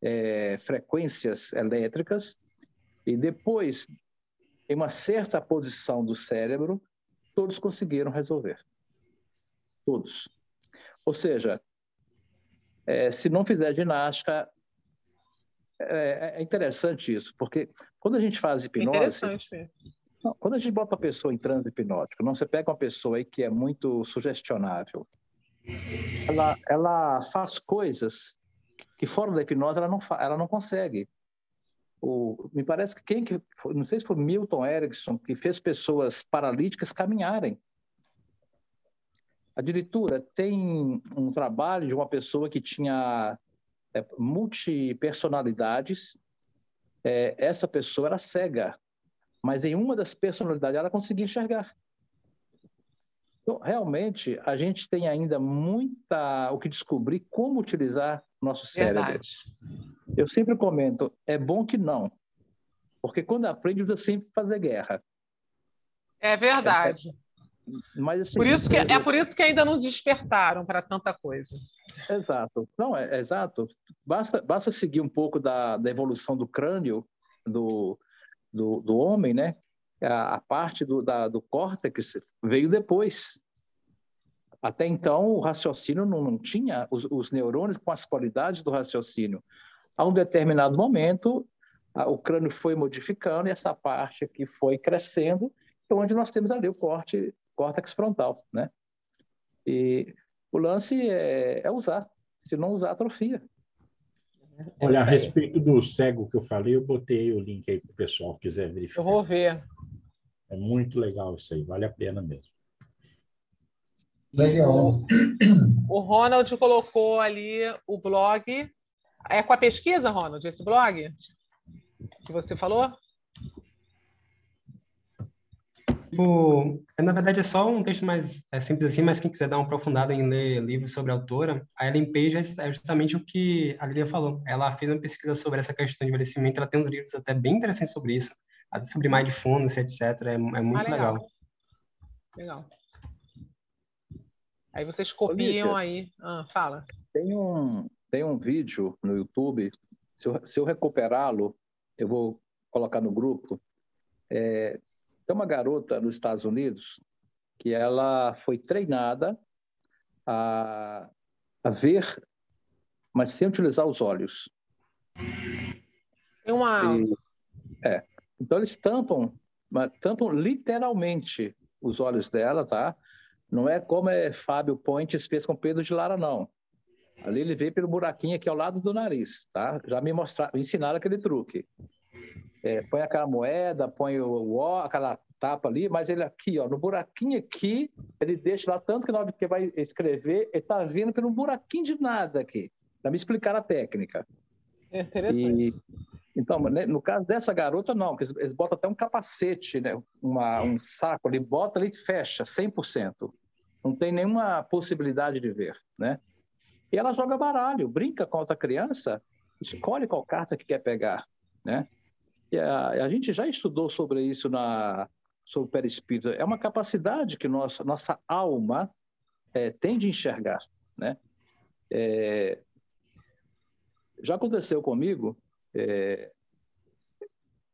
é, frequências elétricas e depois, em uma certa posição do cérebro, todos conseguiram resolver. Todos. Ou seja, é, se não fizer ginástica, é, é, interessante isso, porque quando a gente faz hipnose. interessante mesmo não, quando a gente bota a pessoa em transe hipnótico, não você pega uma pessoa aí que é muito sugestionável, ela, ela faz coisas que fora da hipnose ela não, ela não consegue. O, me parece que quem que não sei se foi Milton Erickson que fez pessoas paralíticas caminharem. A diretora tem um trabalho de uma pessoa que tinha é, multipersonalidades. É, essa pessoa era cega mas em uma das personalidades ela conseguia enxergar. Então, realmente, a gente tem ainda muita o que descobrir como utilizar nosso cérebro. Verdade. Eu sempre comento, é bom que não, porque quando aprende, você sempre fazer guerra. É verdade. É, mas, assim, por isso que, é por isso que ainda não despertaram para tanta coisa. Exato. Não, é, é, exato. Basta, basta seguir um pouco da, da evolução do crânio, do, do, do homem, né? A, a parte do, da, do córtex veio depois. Até então, o raciocínio não, não tinha os, os, neurônios com as qualidades do raciocínio. A um determinado momento, a, o crânio foi modificando e essa parte aqui foi crescendo, é onde nós temos ali o corte, córtex frontal, né? E o lance é, é usar. Se não usar, atrofia. Olha, a respeito do cego que eu falei, eu botei o link aí para o pessoal que quiser verificar. Eu vou ver. É muito legal isso aí, vale a pena mesmo. Legal. O Ronald colocou ali o blog. É com a pesquisa, Ronald, esse blog que você falou? Tipo, na verdade é só um texto mais é simples assim, mas quem quiser dar uma aprofundada em ler livros sobre a autora, a Ellen Page é justamente o que a Lilia falou. Ela fez uma pesquisa sobre essa questão de envelhecimento, ela tem uns livros até bem interessantes sobre isso, até sobre mindfulness, etc. É, é muito ah, legal. legal. Legal. Aí vocês copiam aí. Ah, fala. Tem um, tem um vídeo no YouTube, se eu, se eu recuperá-lo, eu vou colocar no grupo. É, tem uma garota nos Estados Unidos que ela foi treinada a, a ver, mas sem utilizar os olhos. É uma... E, é. Então eles tampam, tampam literalmente os olhos dela, tá? Não é como é Fábio Pontes fez com Pedro de Lara, não. Ali ele veio pelo buraquinho aqui ao lado do nariz, tá? Já me mostraram, me ensinaram aquele truque é, põe aquela moeda, põe o, o, aquela tapa ali, mas ele aqui, ó, no buraquinho aqui, ele deixa lá, tanto que na hora que vai escrever, ele está vindo pelo buraquinho de nada aqui, para me explicar a técnica. É interessante. E, então, né, no caso dessa garota, não, eles, eles botam até um capacete, né, uma, um saco ali, bota ali e fecha, 100%. Não tem nenhuma possibilidade de ver, né? E ela joga baralho, brinca com outra criança, escolhe qual carta que quer pegar, né? A, a gente já estudou sobre isso na sobre o perispírito. É uma capacidade que nossa nossa alma é, tem de enxergar, né? É, já aconteceu comigo. É,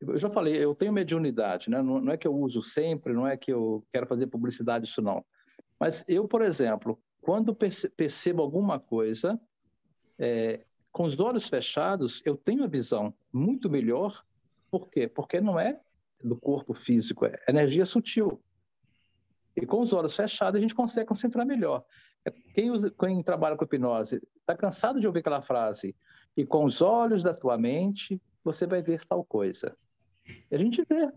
eu já falei, eu tenho mediunidade, né? Não, não, é que eu uso sempre, não é que eu quero fazer publicidade isso não. Mas eu, por exemplo, quando percebo alguma coisa, é, Com os olhos fechados, eu tenho a visão muito melhor. Por quê? Porque não é do corpo físico, é energia sutil. E com os olhos fechados, a gente consegue concentrar melhor. É, quem, usa, quem trabalha com hipnose está cansado de ouvir aquela frase, e com os olhos da tua mente, você vai ver tal coisa. E a gente vê,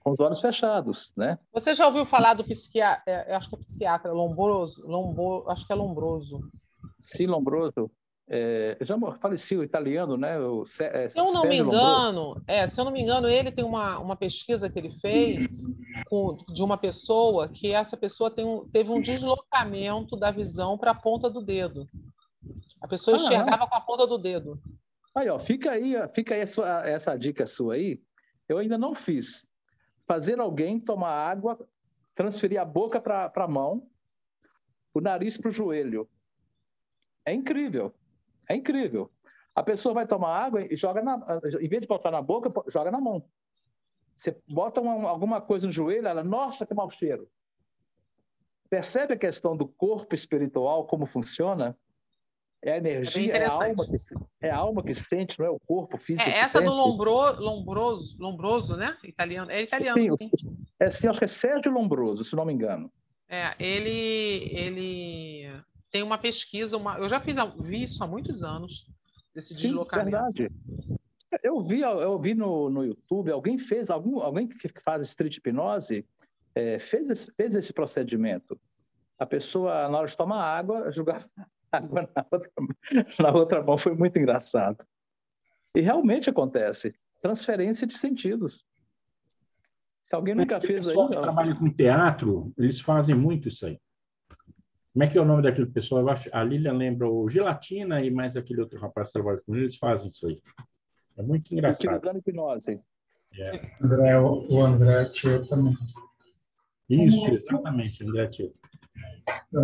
com os olhos fechados, né? Você já ouviu falar do psiquiatra, é, acho que é psiquiatra, Lombroso, Lombo, acho que é Lombroso. Sim, Lombroso. É, já faleceu italiano, né? O, é, se eu não me engano, é, se eu não me engano, ele tem uma, uma pesquisa que ele fez com, de uma pessoa que essa pessoa tem um, teve um deslocamento da visão para a ponta do dedo. A pessoa ah, enxergava não. com a ponta do dedo. Aí, ó, fica aí, fica aí essa, essa dica sua aí. Eu ainda não fiz. Fazer alguém tomar água, transferir a boca para a mão, o nariz para o joelho. É incrível. É incrível. A pessoa vai tomar água e joga na. Em vez de botar na boca, joga na mão. Você bota uma, alguma coisa no joelho, ela, nossa, que mau cheiro. Percebe a questão do corpo espiritual, como funciona? É a energia, é, é, a alma que, é a alma que sente, não é o corpo físico. É, essa do Lombro, Lombroso, Lombroso, né? Italiano. É italiano, sim. sim. É, sim, acho que é Sérgio Lombroso, se não me engano. É, ele, ele tem uma pesquisa, uma, eu já fiz vi isso há muitos anos, desse Sim, deslocamento. Verdade. Eu vi, eu vi no, no YouTube, alguém fez, algum, alguém que faz street hipnose é, fez, esse, fez esse procedimento. A pessoa, na hora de tomar água, jogar água na outra, na outra mão foi muito engraçado. E realmente acontece transferência de sentidos. Se alguém nunca fez aí. que trabalha com teatro, eles fazem muito isso aí. Como é que é o nome daquele pessoal? A Lilian lembra o Gelatina e mais aquele outro rapaz que trabalha com ele, eles fazem isso aí. É muito engraçado. Utilizando hipnose. É. André, o André Tio também. Isso, exatamente, André Tio.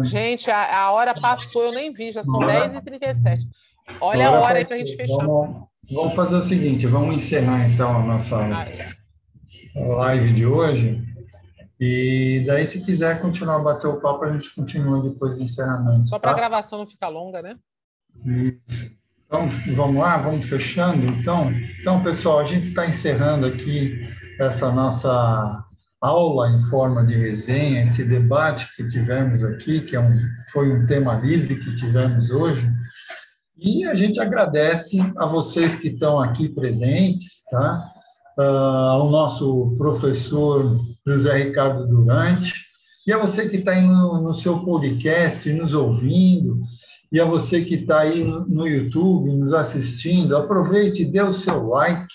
Gente, a, a, hora passou, eu nem vi, já são 10h37. Olha a hora, a hora aí para a gente fechar. Vamos, vamos, fazer o seguinte, vamos encerrar então a nossa live de hoje. E daí, se quiser continuar a bater o papo, a gente continua depois do encerramento. Só para tá? a gravação não ficar longa, né? Então, vamos lá, vamos fechando. Então, então pessoal, a gente está encerrando aqui essa nossa aula em forma de resenha, esse debate que tivemos aqui, que é um, foi um tema livre que tivemos hoje. E a gente agradece a vocês que estão aqui presentes, tá? Uh, ao nosso professor José Ricardo Durante, e a você que está aí no, no, seu podcast, nos ouvindo, e a você que está aí no, no, YouTube, nos assistindo, aproveite, dê o seu like,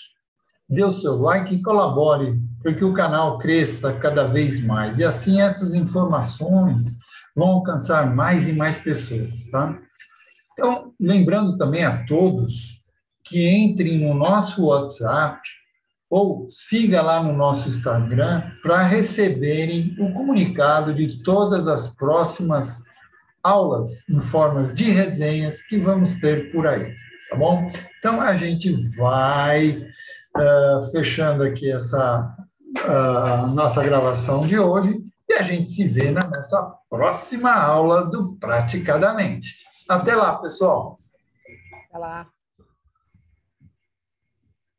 dê o seu like e colabore para que o canal cresça cada vez mais. E assim essas informações vão alcançar mais e mais pessoas, tá? Então, lembrando também a todos que entrem no nosso WhatsApp, ou siga lá no nosso Instagram para receberem o comunicado de todas as próximas aulas em formas de resenhas que vamos ter por aí, tá bom? Então a gente vai uh, fechando aqui essa uh, nossa gravação de hoje e a gente se vê na nossa próxima aula do Praticadamente. Até lá, pessoal. Até lá.